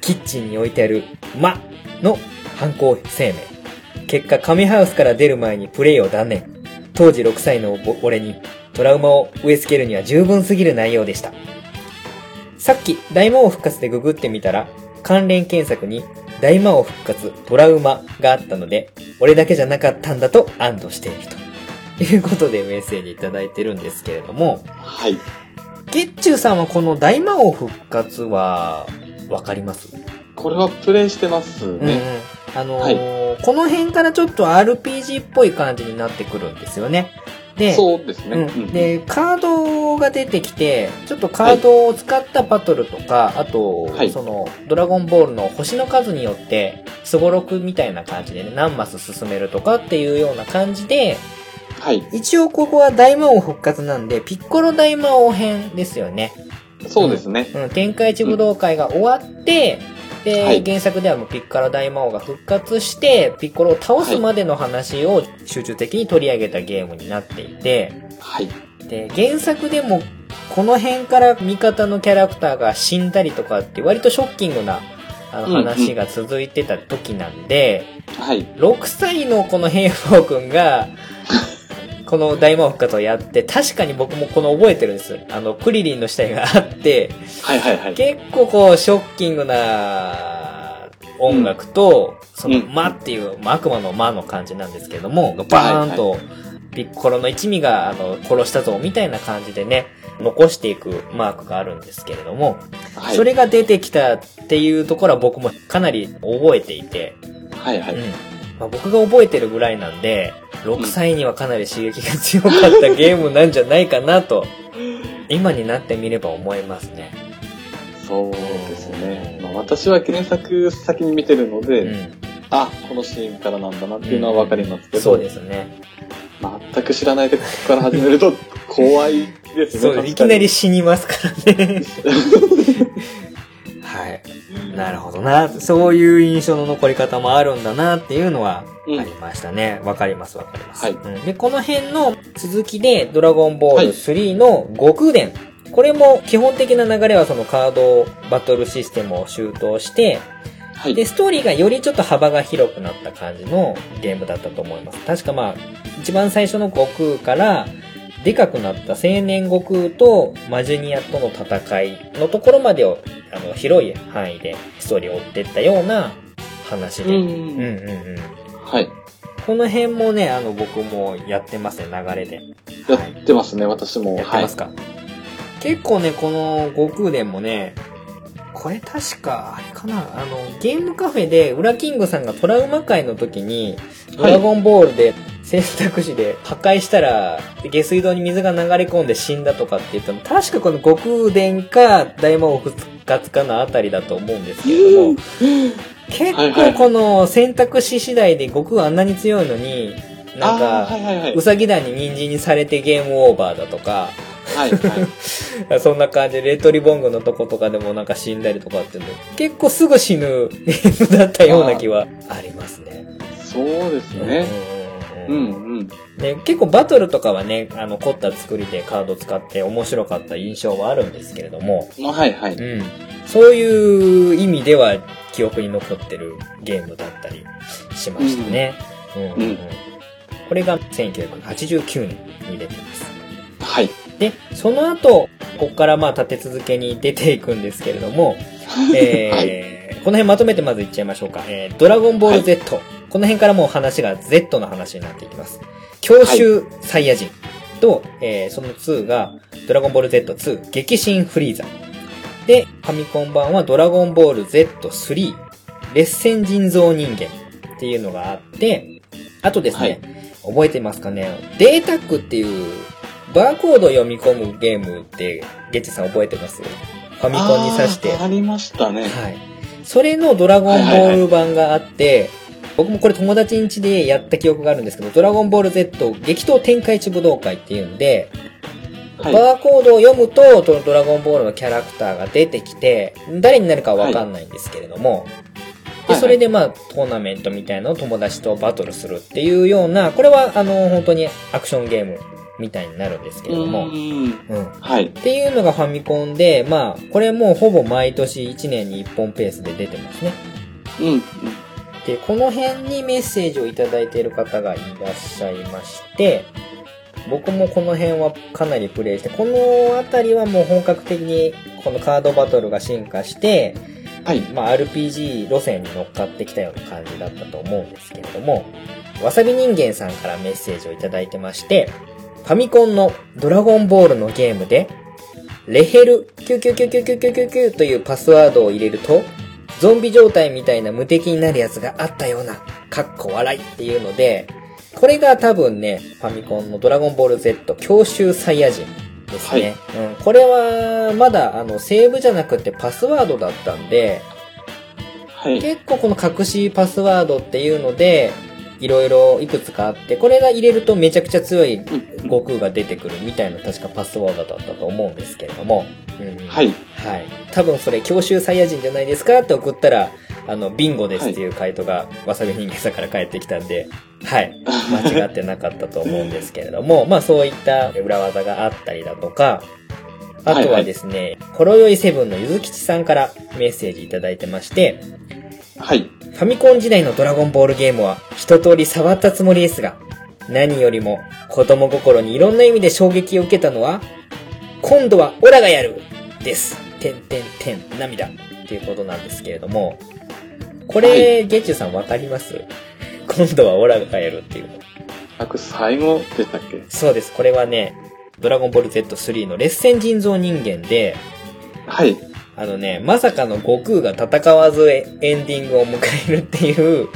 キッチンに置いてある、ま、の犯行声明。結果、紙ハウスから出る前にプレイを断念。当時6歳のぼ俺に、トラウマを植え付けるには十分すぎる内容でした。さっき、大魔王復活でググってみたら、関連検索に、大魔王復活、トラウマがあったので、俺だけじゃなかったんだと安堵していると。いうことでメッセージいただいてるんですけれども、はい。ゲッチューさんはこの大魔王復活は、わかります？これはプレイしてますうんうんね。。あのーこの辺からちょっと RPG っぽい感じになってくるんですよね。で、そうですね。うん、で、カードが出てきて、ちょっとカードを使ったバトルとか、あと、はいその、ドラゴンボールの星の数によって、スゴロクみたいな感じでね、何マス進めるとかっていうような感じで、はい。一応ここは大魔王復活なんで、ピッコロ大魔王編ですよね。そうですね。うん、天下一武道会が終わって、で、はい原作ではもうピッコロ大魔王が復活して、ピッコロを倒すまでの話を集中的に取り上げたゲームになっていて、はい。で、原作でもこの辺から味方のキャラクターが死んだりとかって割とショッキングなあのうんうん話が続いてた時なんで、はい。6歳のこの平方くんが、この大魔王復活をやって、確かに僕もこの覚えてるんです。あの、クリリンの死体があって、はいはいはい。結構こう、ショッキングな音楽と、その、うん魔っていう、まあ悪魔の魔の感じなんですけども、バーンと、ピッコロの一味が、あの、殺したぞ、みたいな感じでね、残していくマークがあるんですけれども、はい。それが出てきたっていうところは僕もかなり覚えていて、はいはい。うんまあ、僕が覚えてるぐらいなんで、6歳にはかなり刺激が強かった ゲームなんじゃないかなと、今になってみれば思いますね。そうですね。まあ、私は原作先に見てるので、うん。あ、このシーンからなんだなっていうのはわかりますけど、そうですね。全く知らないでここから始めると 怖いですね。そう、いきなり死にますからね。はい。なるほどな。そういう印象の残り方もあるんだなっていうのはうんありましたね。わ、かりますわかります。はいうんで、この辺の続きで、ドラゴンボール3の悟空伝。これも基本的な流れはそのカードバトルシステムを周到して、はい。で、ストーリーがよりちょっと幅が広くなった感じのゲームだったと思います。確かまあ、一番最初の悟空から、でかくなった青年悟空とマジュニアとの戦いのところまでを、あの、広い範囲でストーリーを追っていったような話で。うんうんうんうん。はい。この辺もね、あの、僕もやってますね、流れで。やってますね、私も。やってますか、結構ね、この悟空伝もね、これ確か、あれかな、あの、ゲームカフェで、ウラキングさんがトラウマ会の時に、ドラゴンボールで選択肢で破壊したら、下水道に水が流れ込んで死んだとかって言ったの、確かこの悟空伝か大魔王復活かのあたりだと思うんですけれども、結構この選択肢次第で悟空あんなに強いのに、なんか、はいはいはい。うさぎ団に人参にされてゲームオーバーだとか、はいはい。そんな感じで、レトリボングのとことかでもなんか死んだりとかって結構すぐ死ぬゲームだったような気はありますね。そうですね。ううんんうん。で結構バトルとかはね、あの、凝った作りでカード使って面白かった印象はあるんですけれども、まあはいはい。うん。そういう意味では記憶に残ってるゲームだったりしましたね。うん。うんうんこれが1989年に出てます。はい。で、その後、ここからまあ立て続けに出ていくんですけれども、えーこの辺まとめてまず言っちゃいましょうか。えードラゴンボール Z、この辺からもう話が Z の話になっていきます。教習サイヤ人と、えーその2がドラゴンボール Z2 激震フリーザ。で、ファミコン版はドラゴンボール Z3 劣戦人造人間っていうのがあって、あとですね、はい。覚えてますかね？データックっていうバーコードを読み込むゲームって、ゲッチさん覚えてます？ファミコンに挿して。ありましたね。はい。それのドラゴンボール版があって、僕もこれ友達ん家でやった記憶があるんですけど、ドラゴンボール Z 激闘天下一武道会っていうんで、はい。バーコードを読むと、ドドラゴンボールのキャラクターが出てきて、誰になるかはわかんないんですけれども、で、はいそれでまあ、トーナメントみたいなのを友達とバトルするっていうような、これはあの、本当にアクションゲームみたいになるんですけれども、うん。うん。はい。っていうのがファミコンで、まあ、これもうほぼ毎年1年に1本ペースで出てますね。うん。うんで、この辺にメッセージをいただいている方がいらっしゃいまして、僕もこの辺はかなりプレイして、この辺りはもう本格的にこのカードバトルが進化して、はい。まあ RPG 路線に乗っかってきたような感じだったと思うんですけれども、わさび人間さんからメッセージをいただいてまして、ファミコンのドラゴンボールのゲームで、レヘル999999というパスワードを入れると、ゾンビ状態みたいな無敵になるやつがあったような、かっこ笑いっていうので、これが多分ね、ファミコンのドラゴンボール Z 教習サイヤ人ですね。うん、これは、まだ、あの、セーブじゃなくてパスワードだったんで、はい。結構この隠しパスワードっていうので、いろいろいくつかあって、これが入れるとめちゃくちゃ強い悟空が出てくるみたいな確かパスワードだったと思うんですけれども。うんはい。はい。多分それ、教習サイヤ人じゃないですかって送ったら、あの、ビンゴですっていう回答が、わさび人間さんから返ってきたんで、はい。間違ってなかったと思うんですけれども、まあそういった裏技があったりだとか、あとはですね、ほろよいセブンのゆずきちさんからメッセージいただいてまして、はい。ファミコン時代のドラゴンボールゲームは一通り触ったつもりですが、何よりも子供心にいろんな意味で衝撃を受けたのは、今度はオラがやるです。てんてんてん、涙。っていうことなんですけれども、これ、はゲッチュさんわかります？今度はオラがやるっていうの。あ、これ最後でしたっけ？そうです。これはね、ドラゴンボール Z3 の劣戦人造人間で、はい。あのね、まさかの悟空が戦わずエンディングを迎えるっていう、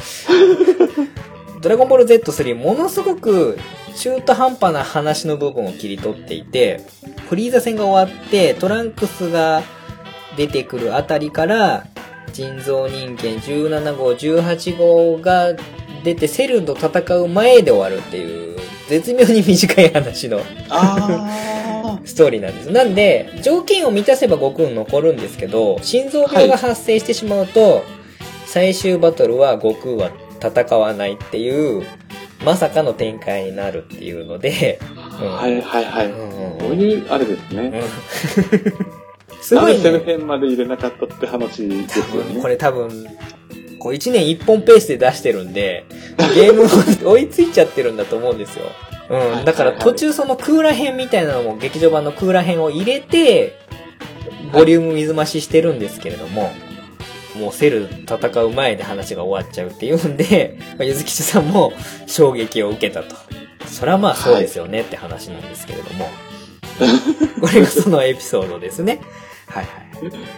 ドラゴンボール Z3 ものすごく中途半端な話の部分を切り取っていて、フリーザ戦が終わってトランクスが出てくるあたりから、人造人間17号、18号が出てセルと戦う前で終わるっていう、絶妙に短い話の。あストーリーなんです。なんで、条件を満たせば悟空残るんですけど、心臓病が発生してしまうと、最終バトルは悟空は戦わないっていう、まさかの展開になるっていうので、あ。はいはいはい。うんこういう、あれですね。うん すごい、なんで編まで入れなかったって話ですよね。これ多分、こう1年1本ペースで出してるんで、ゲームも追いついちゃってるんだと思うんですよ。うん。だから途中そのクーラ編みたいなのも劇場版のクーラ編を入れて、ボリューム水増ししてるんですけれども、もうセル戦う前で話が終わっちゃうっていうんで、まあゆずきちさんも衝撃を受けたと。それはまあそうですよねって話なんですけれども。これがそのエピソードですね。はいはい。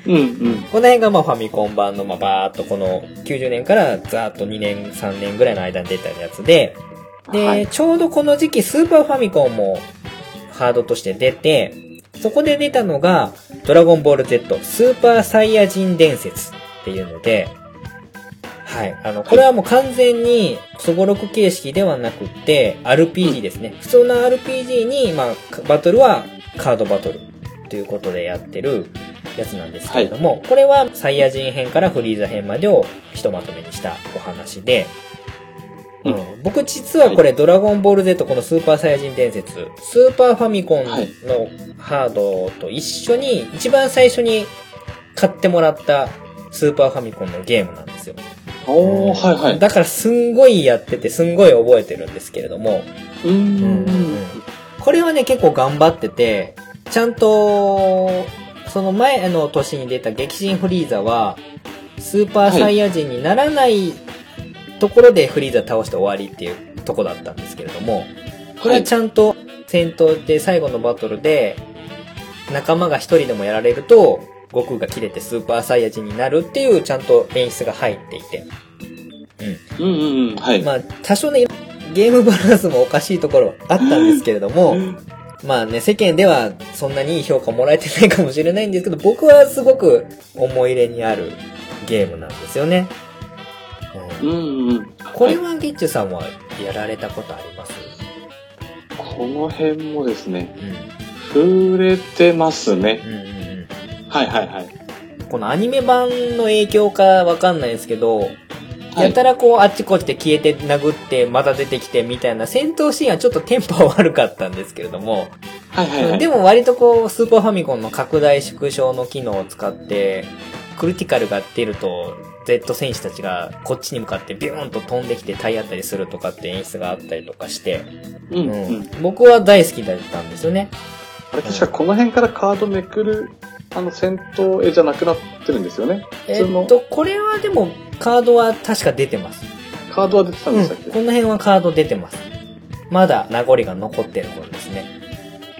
うんうん。この辺がまあファミコン版のまあバーっとこの90年からざーっと2年3年ぐらいの間に出たやつで、で、はいちょうどこの時期スーパーファミコンもハードとして出て、そこで出たのがドラゴンボール Z スーパーサイヤ人伝説っていうので、はい。あの、これはもう完全に、そごろく形式ではなくって、RPG ですね。普通の RPG に、まあ、バトルはカードバトルということでやってるやつなんですけれども、これはサイヤ人編からフリーザ編までをひとまとめにしたお話で、うん、僕実はこれ、ドラゴンボール Z このスーパーサイヤ人伝説、スーパーファミコンのはいハードと一緒に、一番最初に買ってもらったスーパーファミコンのゲームなんですよ。おー、はいはい。だからすんごいやってて、すんごい覚えてるんですけれども、うーん。これはね、結構頑張ってて、ちゃんと、その前の年に出た激震フリーザは、スーパーサイヤ人にならないところでフリーザ倒して終わりっていうとこだったんですけれども、これはちゃんと戦闘で最後のバトルで、仲間が一人でもやられると、悟空が切れてスーパーサイヤ人になるっていうちゃんと演出が入っていて。うん。うんうんうん。はい。まあ、多少ね、ゲームバランスもおかしいところあったんですけれども、まあね、世間ではそんなにいい評価もらえてないかもしれないんですけど、僕はすごく思い入れにあるゲームなんですよね。うんうんうん。これはゲッチュさんはやられたことあります？この辺もですね、うん。触れてますね。うんうんうん。はいはいはい。このアニメ版の影響かわかんないですけど、はいやたらこうあっちこっちで消えて殴ってまた出てきてみたいな戦闘シーンはちょっとテンポは悪かったんですけれども、はいはいはい。でも割とこう、スーパーファミコンの拡大縮小の機能を使って、クリティカルが出ると、Z 戦士たちがこっちに向かってビューンと飛んできて体当たりするとかって演出があったりとかして、うんううんん。僕は大好きだったんですよね。あれ確かこの辺からカードめくる、あの戦闘絵じゃなくなってるんですよね。えっと、これはでもカードは確か出てます。カードは出てたんうん、でしたっけ、この辺はカード出てます。まだ名残が残ってる頃ですね。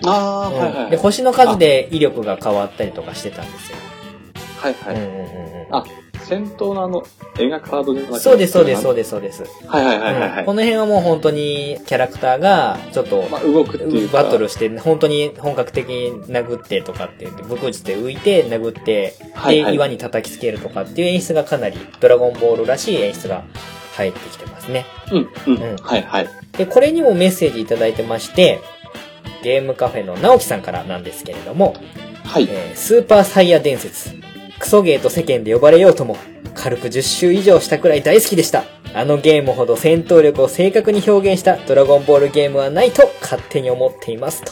ああ、うんはいはい。で、星の数で威力が変わったりとかしてたんですよ。はいはい。うんうんうんうんあ戦闘のあの、絵がカードじゃなくてそうです、そうです、そうでです、そうです。す。はいはいはいはい、はいうんこの辺はもう本当にキャラクターがちょっとまあ、動くっていうか。バトルして本当に本格的に殴ってとかって言って武空術で浮いて殴ってはいはいで岩に叩きつけるとかっていう演出がかなりドラゴンボールらしい演出が入ってきてますね。うん、うん、うんはいはい。で、これにもメッセージいただいてましてゲームカフェの直樹さんからなんですけれども、はい。えースーパーサイヤ伝説。クソゲーと世間で呼ばれようとも、軽く10周以上したくらい大好きでした。あのゲームほど戦闘力を正確に表現したドラゴンボールゲームはないと勝手に思っています。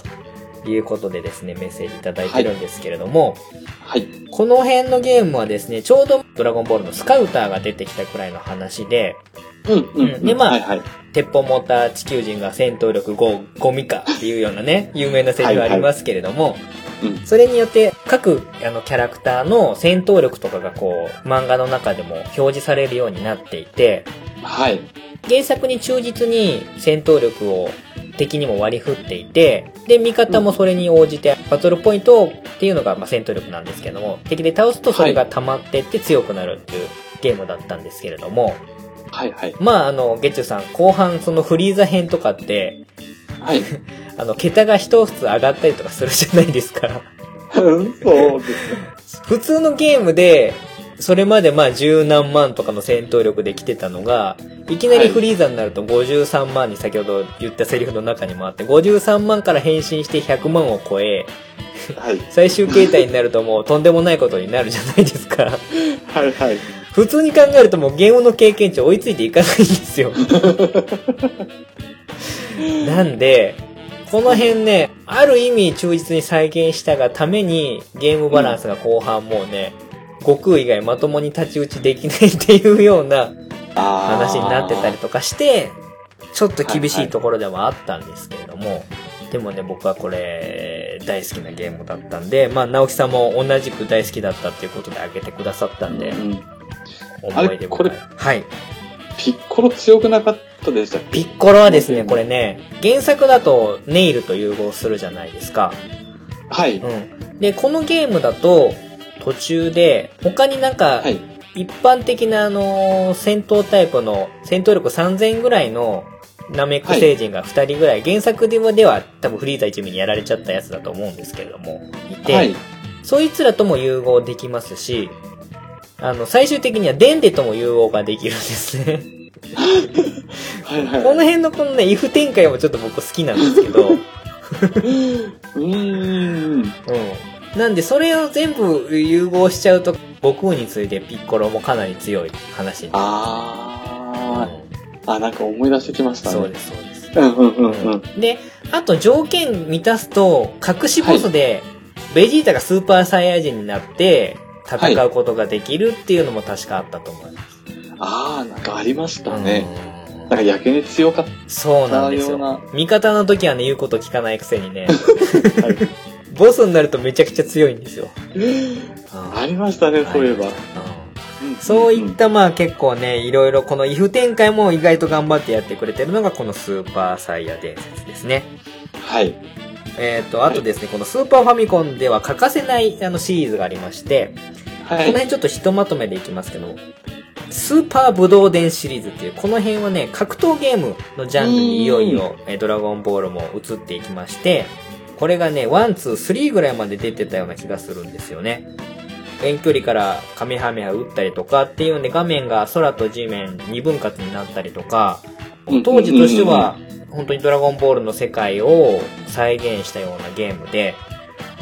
ということでですね、メッセージいただいてるんですけれども、はい。この辺のゲームはですね、ちょうどドラゴンボールのスカウターが出てきたくらいの話で、うん、うん。でまあはいはい。鉄砲持った地球人が戦闘力5、ゴミかっていうようなね、有名なセリフありますけれども、うん。それによって各あのキャラクターの戦闘力とかがこう、漫画の中でも表示されるようになっていて、はい。原作に忠実に戦闘力を敵にも割り振っていて、で、味方もそれに応じて、バトルポイントっていうのがまあ戦闘力なんですけども、敵で倒すとそれが溜まってって強くなるっていうゲームだったんですけれども、はいはい。まああの、ゲッチュさん、後半そのフリーザ編とかって、はい。あの、桁が一つ上がったりとかするじゃないですか。うんそうですね。普通のゲームで、それまでまあ十何万とかの戦闘力で来てたのが、いきなりフリーザになると53万に先ほど言ったセリフの中にもあって、53万から変身して100万を超え、はい。最終形態になるともうとんでもないことになるじゃないですか。はいはい。普通に考えるともうゲームの経験値追いついていかないんですよ。なんで、この辺ね、ある意味忠実に再現したがために、ゲームバランスが後半もうね、悟空以外まともに太刀打ちできないっていうようなあ話になってたりとかして、ちょっと厳しいところではあったんですけれども、でもね、僕はこれ、大好きなゲームだったんで、まあ、直樹さんも同じく大好きだったっていうことで挙げてくださったんでう、ん。思い出深いあれこれはい。ピッコロ強くなかったでしたっけ？ピッコロはですね、これね、原作だとネイルと融合するじゃないですか。はい。うん。で、このゲームだと、途中で、他になんかは、い。一般的なあのー戦闘タイプの、戦闘力3000ぐらいのナメック星人が2人ぐらい、原作ではでは多分フリーザ一味にやられちゃったやつだと思うんですけれども、いて、はい。そいつらとも融合できますし、あの、最終的にはデンデとも融合ができるんですね。はいはい。この辺のこのね、イフ展開もちょっと僕好きなんですけど、うーん。うん。なんで、それを全部融合しちゃうと、悟空についてピッコロもかなり強い話になる。あうんー。あ、なんか思い出してきましたね。そうです、そうです。うんうんうんうん。で、あと条件満たすと、隠しボスで、ベジータがスーパーサイヤ人になって、戦うことができるっていうのも確かあったと思います。あー、なんかありましたうんね。なんかやけに強かっそうなんですよような。味方の時はね、言うこと聞かないくせにね、た。はい ボスになるとめちゃくちゃ強いんですよ。ありましたね、そういえば。そういったまあ結構ね、いろいろこの if 展開も意外と頑張ってやってくれてるのがこのスーパーサイヤ伝説ですね。はい。えっ、と、あとですね、このスーパーファミコンでは欠かせないあのシリーズがありまして、はい。この辺ちょっとひとまとめでいきますけど、スーパー武闘伝シリーズっていう、この辺はね、格闘ゲームのジャンルにいよいよ、えードラゴンボールも移っていきまして、これがね、ワン、ツー、スリーぐらいまで出てたような気がするんですよね。遠距離からかめはめ波撃ったりとかっていうんで画面が空と地面二分割になったりとか、うん当時としては本当にドラゴンボールの世界を再現したようなゲームで、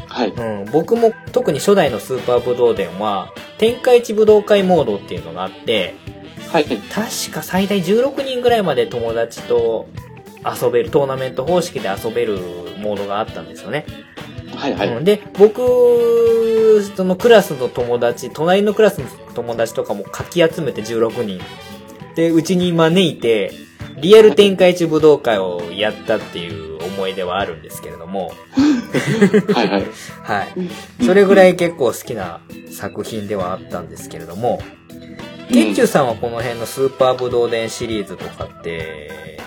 はい。うん、僕も特に初代のスーパーブドウ伝は、天下一武道会モードっていうのがあって、はい。確か最大16人ぐらいまで友達と遊べる、トーナメント方式で遊べるモードがあったんですよね。はい。はい。うんで、僕、そのクラスの友達、隣のクラスの友達とかもかき集めて16人。で、うちに招いて、リアル天下一武道会をやったっていう思い出はあるんですけれども、はい。はい。はい。それぐらい結構好きな作品ではあったんですけれども、ゲッチュさんはこの辺のスーパーブドウ伝シリーズとかって、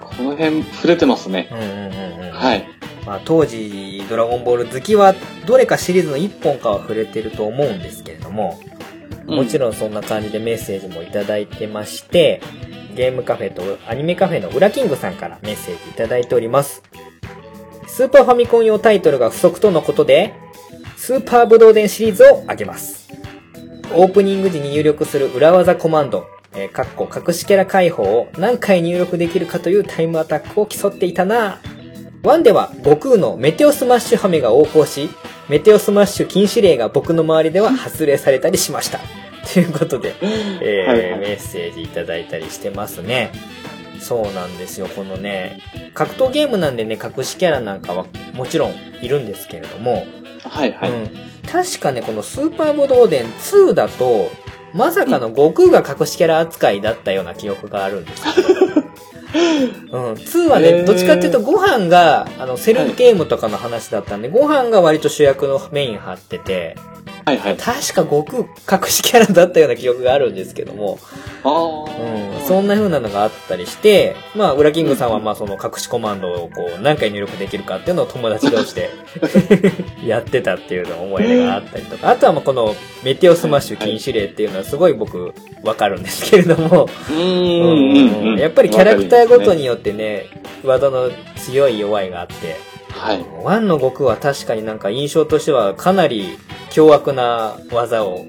この辺触れてますね。うんうんうんうん。はい。まあ当時、ドラゴンボール好きは、どれかシリーズの1本かは触れてると思うんですけれども、もちろんそんな感じでメッセージもいただいてまして、ゲームカフェとアニメカフェのウラキングさんからメッセージいただいております。スーパーファミコン用タイトルが不足とのことで、スーパーブドウ伝シリーズを挙げます。オープニング時に入力する裏技コマンド、えー、かっこ隠しキャラ解放を何回入力できるかというタイムアタックを競っていたな1では悟空のメテオスマッシュハメが横行し、メテオスマッシュ禁止令が僕の周りでは発令されたりしました。ということで、えーはいはいメッセージいただいたりしてますね。そうなんですよ。このね、格闘ゲームなんでね、隠しキャラなんかはもちろんいるんですけれども、はい。はい。うん、確かね、このスーパーボドウ伝2だと、まさかの悟空が隠しキャラ扱いだったような記憶があるんですよ。うん。2はね、どっちかっていうとご飯が、あの、セルフゲームとかの話だったんで、ご飯が割と主役のメイン張ってて、はいはい。確か悟空隠しキャラだったような記憶があるんですけども、あうん、あ。そんな風なのがあったりして、まあ、ウラキングさんはまあその隠しコマンドをこう何回入力できるかっていうのを友達同士で やってたっていうの思い出があったりとか、あとはまあこのメテオスマッシュ禁止令っていうのはすごい僕わかるんですけれども、うーんうんうん。やっぱりキャラクターごとによってね、技の強い弱いがあって、はい。1の悟空は確かになんか印象としてはかなり凶悪な技を、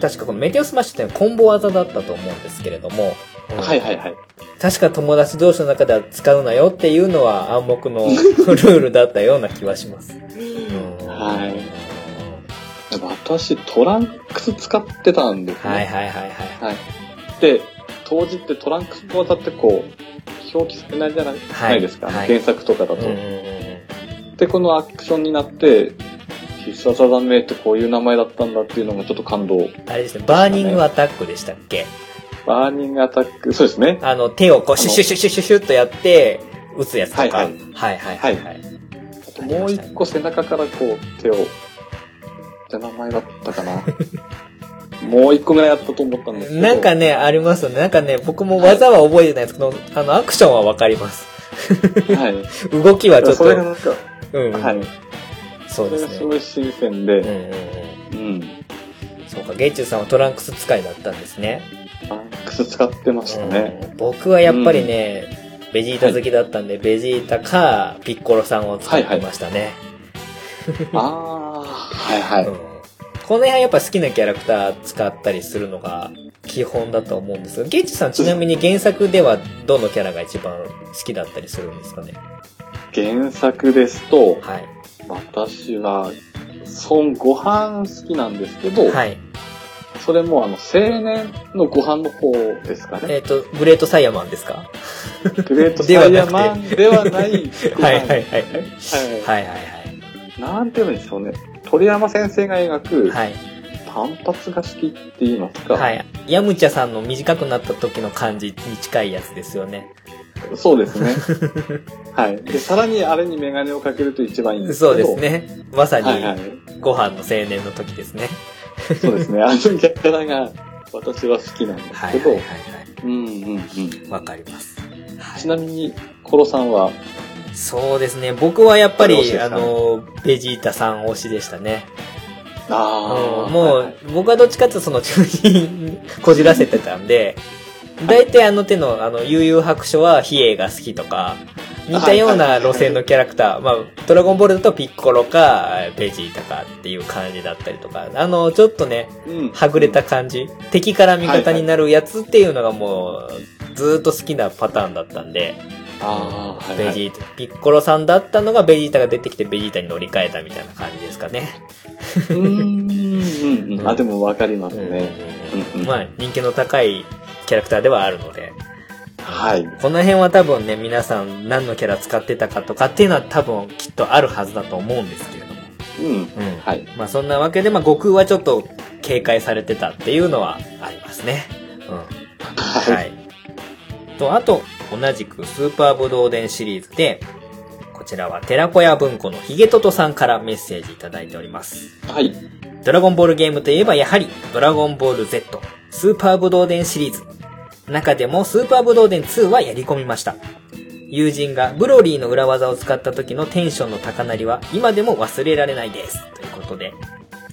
確かこのメテオスマッシュってコンボ技だったと思うんですけれども、うんはいはいはい。確か友達同士の中では使うなよっていうのは暗黙の ルールだったような気はします。うんはい私、トランクス使ってたんですね。はいはいはいはい。はい。で、当時ってトランクスの技ってこう、表記されないじゃない,、はいないですか、はい原作とかだと。うんうんうんで、このアクションになって、必殺技名ってこういう名前だったんだっていうのがちょっと感動。あれですね、バーニングアタックでしたっけ？バーニングアタック、そうですね。あの、手をこうシュッシュッシュッシュッシュッシュッとやって、撃つやつとか。はいはいはいはいはいはい。あともう一個背中からこう手を、って名前だったかな。もう一個ぐらいあったと思ったんですけど。なんかね、ありますよね。なんかね、僕も技は覚えてないですけど、あの、アクションはわかります。はい。動きはちょっと、それがなんか、うん、はい。そそうですね。すごい新鮮うんで、うんうん。うん。そうか、ゲイチュウさんはトランクス使いだったんですね。マックス使ってましたね。うん僕はやっぱりね、ベジータ好きだったんで、ベジータかピッコロさんを使ってましたね。ああ、はいはい。うんこの辺はやっぱ好きなキャラクター使ったりするのが基本だと思うんですが、ゲイチさんちなみに原作ではどのキャラが一番好きだったりするんですかね？原作ですと、はい。私は、孫悟飯好きなんですけど、はい。それもあの、青年のご飯の方ですかね。えっ、と、グレートサイヤマンですか？グレート サイヤマンではないご飯。はいはいはいはい。はいはいはいはい。なんていうんでしょうね。鳥山先生が描く、はい。単発が好きって言いますか。はい。ヤムチャさんの短くなった時の感じに近いやつですよね。そうですね。はい。で、さらにあれにメガネをかけると一番いいんですけど。そうです。ね。まさにはいはい。ご飯の青年の時ですね。そうですね。あのキャラが私は好きなんですけど。はいはいはいはうんうんうん。い。わかります。はいちなみに、コロさんは、そうですね。僕はやっぱり、あの、ベジータさん推しでしたね。あうんもう、僕はどっちかっていうとその中心 こじらせてたんで、大体あの手の、あの、悠々白書は比叡が好きとか、似たような路線のキャラクター、まあ、ドラゴンボールだとピッコロか、ベジータかっていう感じだったりとか、あの、ちょっとね、うん。はぐれた感じ、敵から味方になるやつっていうのがもう、ずーっと好きなパターンだったんで、ああ、はい、はい。ベジータ、ピッコロさんだったのがベジータが出てきてベジータに乗り換えたみたいな感じですかね。うーん。あ、でもわかりますね。まあ、人気の高いキャラクターではあるので、はい。この辺は多分ね、皆さん何のキャラ使ってたかとかっていうのは多分きっとあるはずだと思うんですけれども。うん。うん。はい。まあそんなわけで、まあ悟空はちょっと警戒されてたっていうのはありますね。うん。は。はいい。と、あと、同じくスーパーブドウ伝シリーズで、こちらは寺子屋文庫のヒゲトトさんからメッセージいただいております。はい。ドラゴンボールゲームといえばやはり、ドラゴンボール Z、スーパーブドウ伝シリーズ。中でもスーパーブドウ伝2はやり込みました。友人がブロリーの裏技を使った時のテンションの高鳴りは今でも忘れられないです。ということで、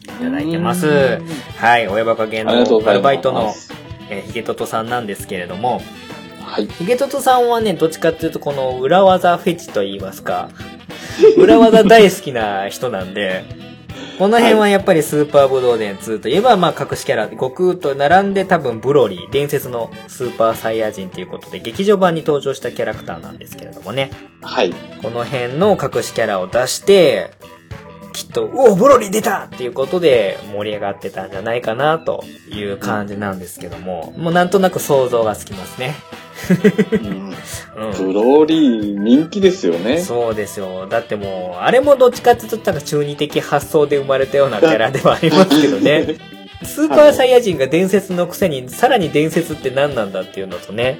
いただいてます。はい、親バカ芸ありがとうございますのアルバイトの、えーヒゲトトさんなんですけれども、はい。ヒゲトトさんはね、どっちかっていうとこの裏技フェチと言いますか、裏技大好きな人なんで、この辺はやっぱりスーパーブドウ伝2といえば、まあ隠しキャラ、悟空と並んで多分ブロリー、伝説のスーパーサイヤ人ということで、劇場版に登場したキャラクターなんですけれどもね。はい。この辺の隠しキャラを出して、きっと、おお、ブロリー出たっていうことで盛り上がってたんじゃないかなという感じなんですけども、もうなんとなく想像がつきますね。うんうん。ブローリー人気ですよね。そうですよ。だってもう、あれもどっちかって言ったら中二的発想で生まれたようなキャラではありますけどね。スーパーサイヤ人が伝説のくせに、さらに伝説って何なんだっていうのとね。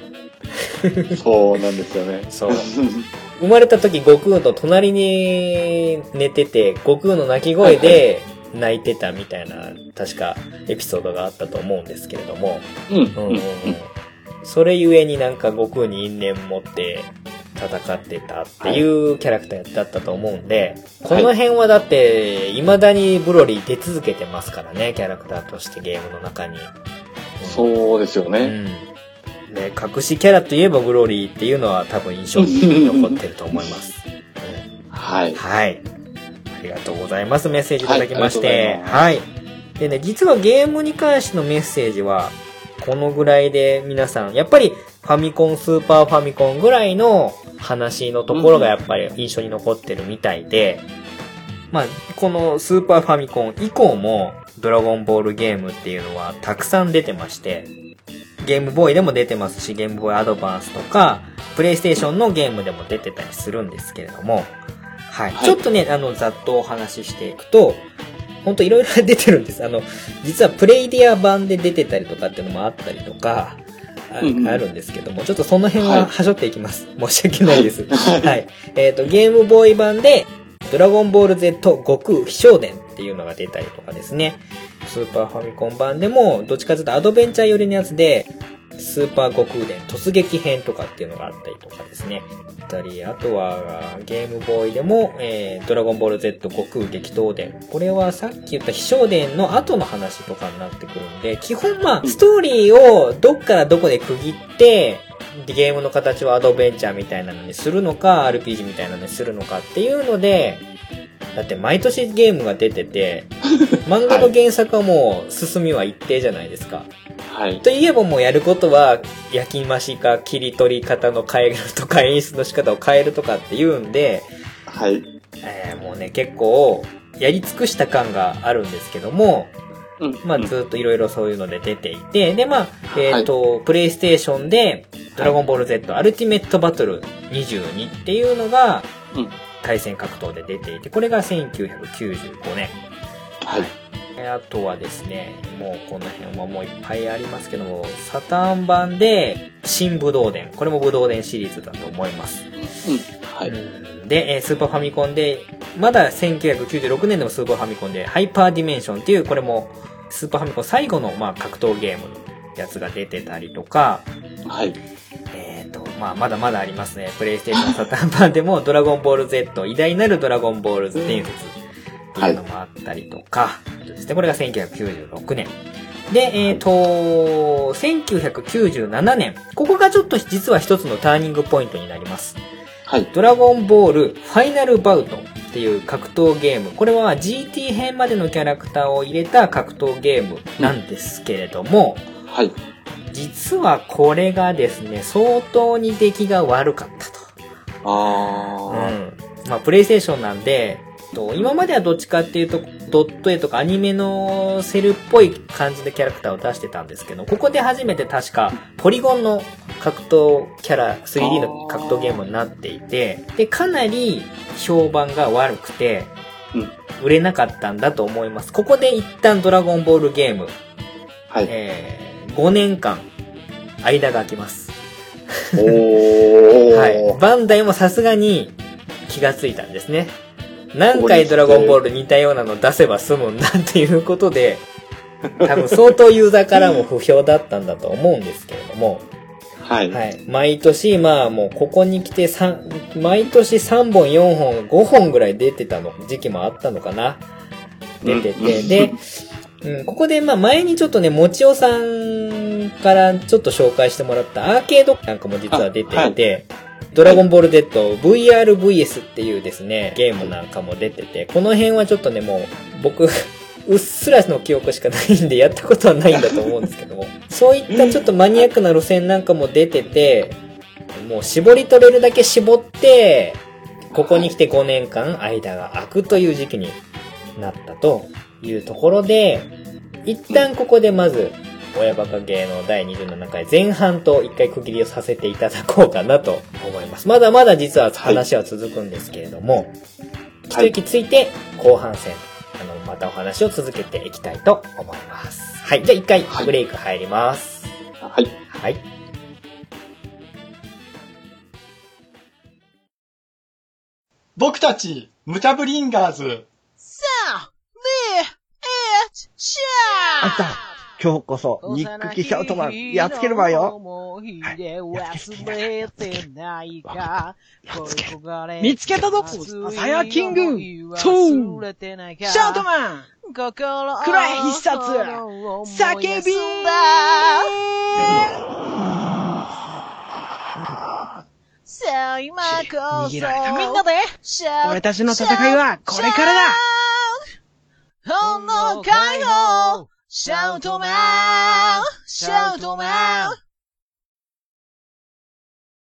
そうなんですよね。そう。生まれた時、悟空の隣に寝てて、悟空の泣き声で泣いてたみたいな、確かエピソードがあったと思うんですけれども。うん。それゆえになんか悟空に因縁持って戦ってたっていうキャラクターだったと思うんで、この辺はだって、未だにブロリー出続けてますからね、キャラクターとしてゲームの中に。そうですよね。うん。で、隠しキャラといえばブロリーっていうのは多分印象に 残ってると思います。うんはい。はい。ありがとうございます。メッセージいただきましはいて。あはい。でね、実はゲームに関してのメッセージは、このぐらいで皆さん、やっぱりファミコン、スーパーファミコンぐらいの話のところがやっぱり印象に残ってるみたいで、まあ、このスーパーファミコン以降も、ドラゴンボールゲームっていうのはたくさん出てまして、ゲームボーイでも出てますし、ゲームボーイアドバンスとか、プレイステーションのゲームでも出てたりするんですけれども、はい。はいちょっとね、あの、ざっとお話ししていくと、ほんといろいろ出てるんです。あの、実はプレイディア版で出てたりとかっていうのもあったりとか、あうんうんあるんですけども、ちょっとその辺はいははしょっていきます。申し訳ないです。はいはい。えっ、と、ゲームボーイ版で、ドラゴンボール Z 悟空飛翔伝っていうのが出たりとかですね。スーパーファミコン版でも、どっちかというとアドベンチャー寄りのやつで、スーパー悟空伝突撃編とかっていうのがあったりとかですね。あったり、あとは、ゲームボーイでも、えー、ドラゴンボール Z 悟空激闘伝。これはさっき言った飛翔伝の後の話とかになってくるんで、基本まあ、ストーリーをどっからどこで区切って、ゲームの形をアドベンチャーみたいなのにするのか、RPG みたいなのにするのかっていうので、だって毎年ゲームが出てて、漫画の原作はもう進みは一定じゃないですか。はい。といえばもうやることは、焼き増しか切り取り方の変えるとか演出の仕方を変えるとかっていうんで、はい。えーもうね、結構、やり尽くした感があるんですけども、うん。まあずっといろいろそういうので出ていて、でまあ、えっ、と、プレイステーションで、ドラゴンボール Z アルティメットバトル22っていうのが、うん。対戦格闘で出ていて、これが1995年。はい。えあとはですね、もうこの辺はもういっぱいありますけども、サターン版で、新武道伝。これも武道伝シリーズだと思います。うん。はい。うんで、えースーパーファミコンで、まだ1996年でもスーパーファミコンで、ハイパーディメンションっていう、これも、スーパーファミコン最後の、まあ、格闘ゲームのやつが出てたりとか、はい。えっ、と、まあ、まだまだありますね。プレイステーションサターン版でも、ドラゴンボール Z、偉大なるドラゴンボールズ伝説っていうのもあったりとか、ですね、これが1996年。で、えっ、と、1997年。ここがちょっと実は一つのターニングポイントになります。はい。ドラゴンボールファイナルバウトっていう格闘ゲーム。これは GT 編までのキャラクターを入れた格闘ゲームなんですけれども、はい。実はこれがですね、相当に出来が悪かったと。あうん。まあ、プレイステーションなんで、と今まではどっちかっていうと、ドット絵とかアニメのセルっぽい感じでキャラクターを出してたんですけど、ここで初めて確か、ポリゴンの格闘キャラ、3D の格闘ゲームになっていて、で、かなり評判が悪くて、うん売れなかったんだと思います。ここで一旦ドラゴンボールゲーム、ー。はい。えー、5年間、間が空きます。おー。はい。バンダイもさすがに気がついたんですね。何回ドラゴンボール似たようなの出せば済むんだっていうことで、多分相当ユーザーからも不評だったんだと思うんですけれども、はい。はい。毎年、まあもうここに来て3、毎年3本、4本、5本ぐらい出てたの、時期もあったのかな。出てて、うんで、うん、ここでまあ前にちょっとね、もちおさんからちょっと紹介してもらったアーケードなんかも実は出ていて、ドラゴンボール Z VRVS っていうですね、ゲームなんかも出てて、この辺はちょっとね、もう僕、うっすらの記憶しかないんでやったことはないんだと思うんですけども、そういったちょっとマニアックな路線なんかも出てて、もう絞り取れるだけ絞って、ここに来て5年間間が空くという時期になったというところで、一旦ここでまず、親バカ芸の第27回前半と一回区切りをさせていただこうかなと思います。まだまだ実は話は続くんですけれども、一息ついて後半戦、あの、またお話を続けていきたいと思います。はい。じゃあ一回はいブレイク入ります。はい。はい。僕たち、ムタブリンガーズ。シャーあんた、今日こそ、ニック・キシャウトマン、やっつけるわよ。はいやっつけてないか。見つけたぞ。サヤキング。そうシャウトマン。心くらえ必殺。叫びさあ、今こそ。逃げられたみんなで。俺たちの戦いはこれからだ本能解放！シャウトマン！シャウトマン！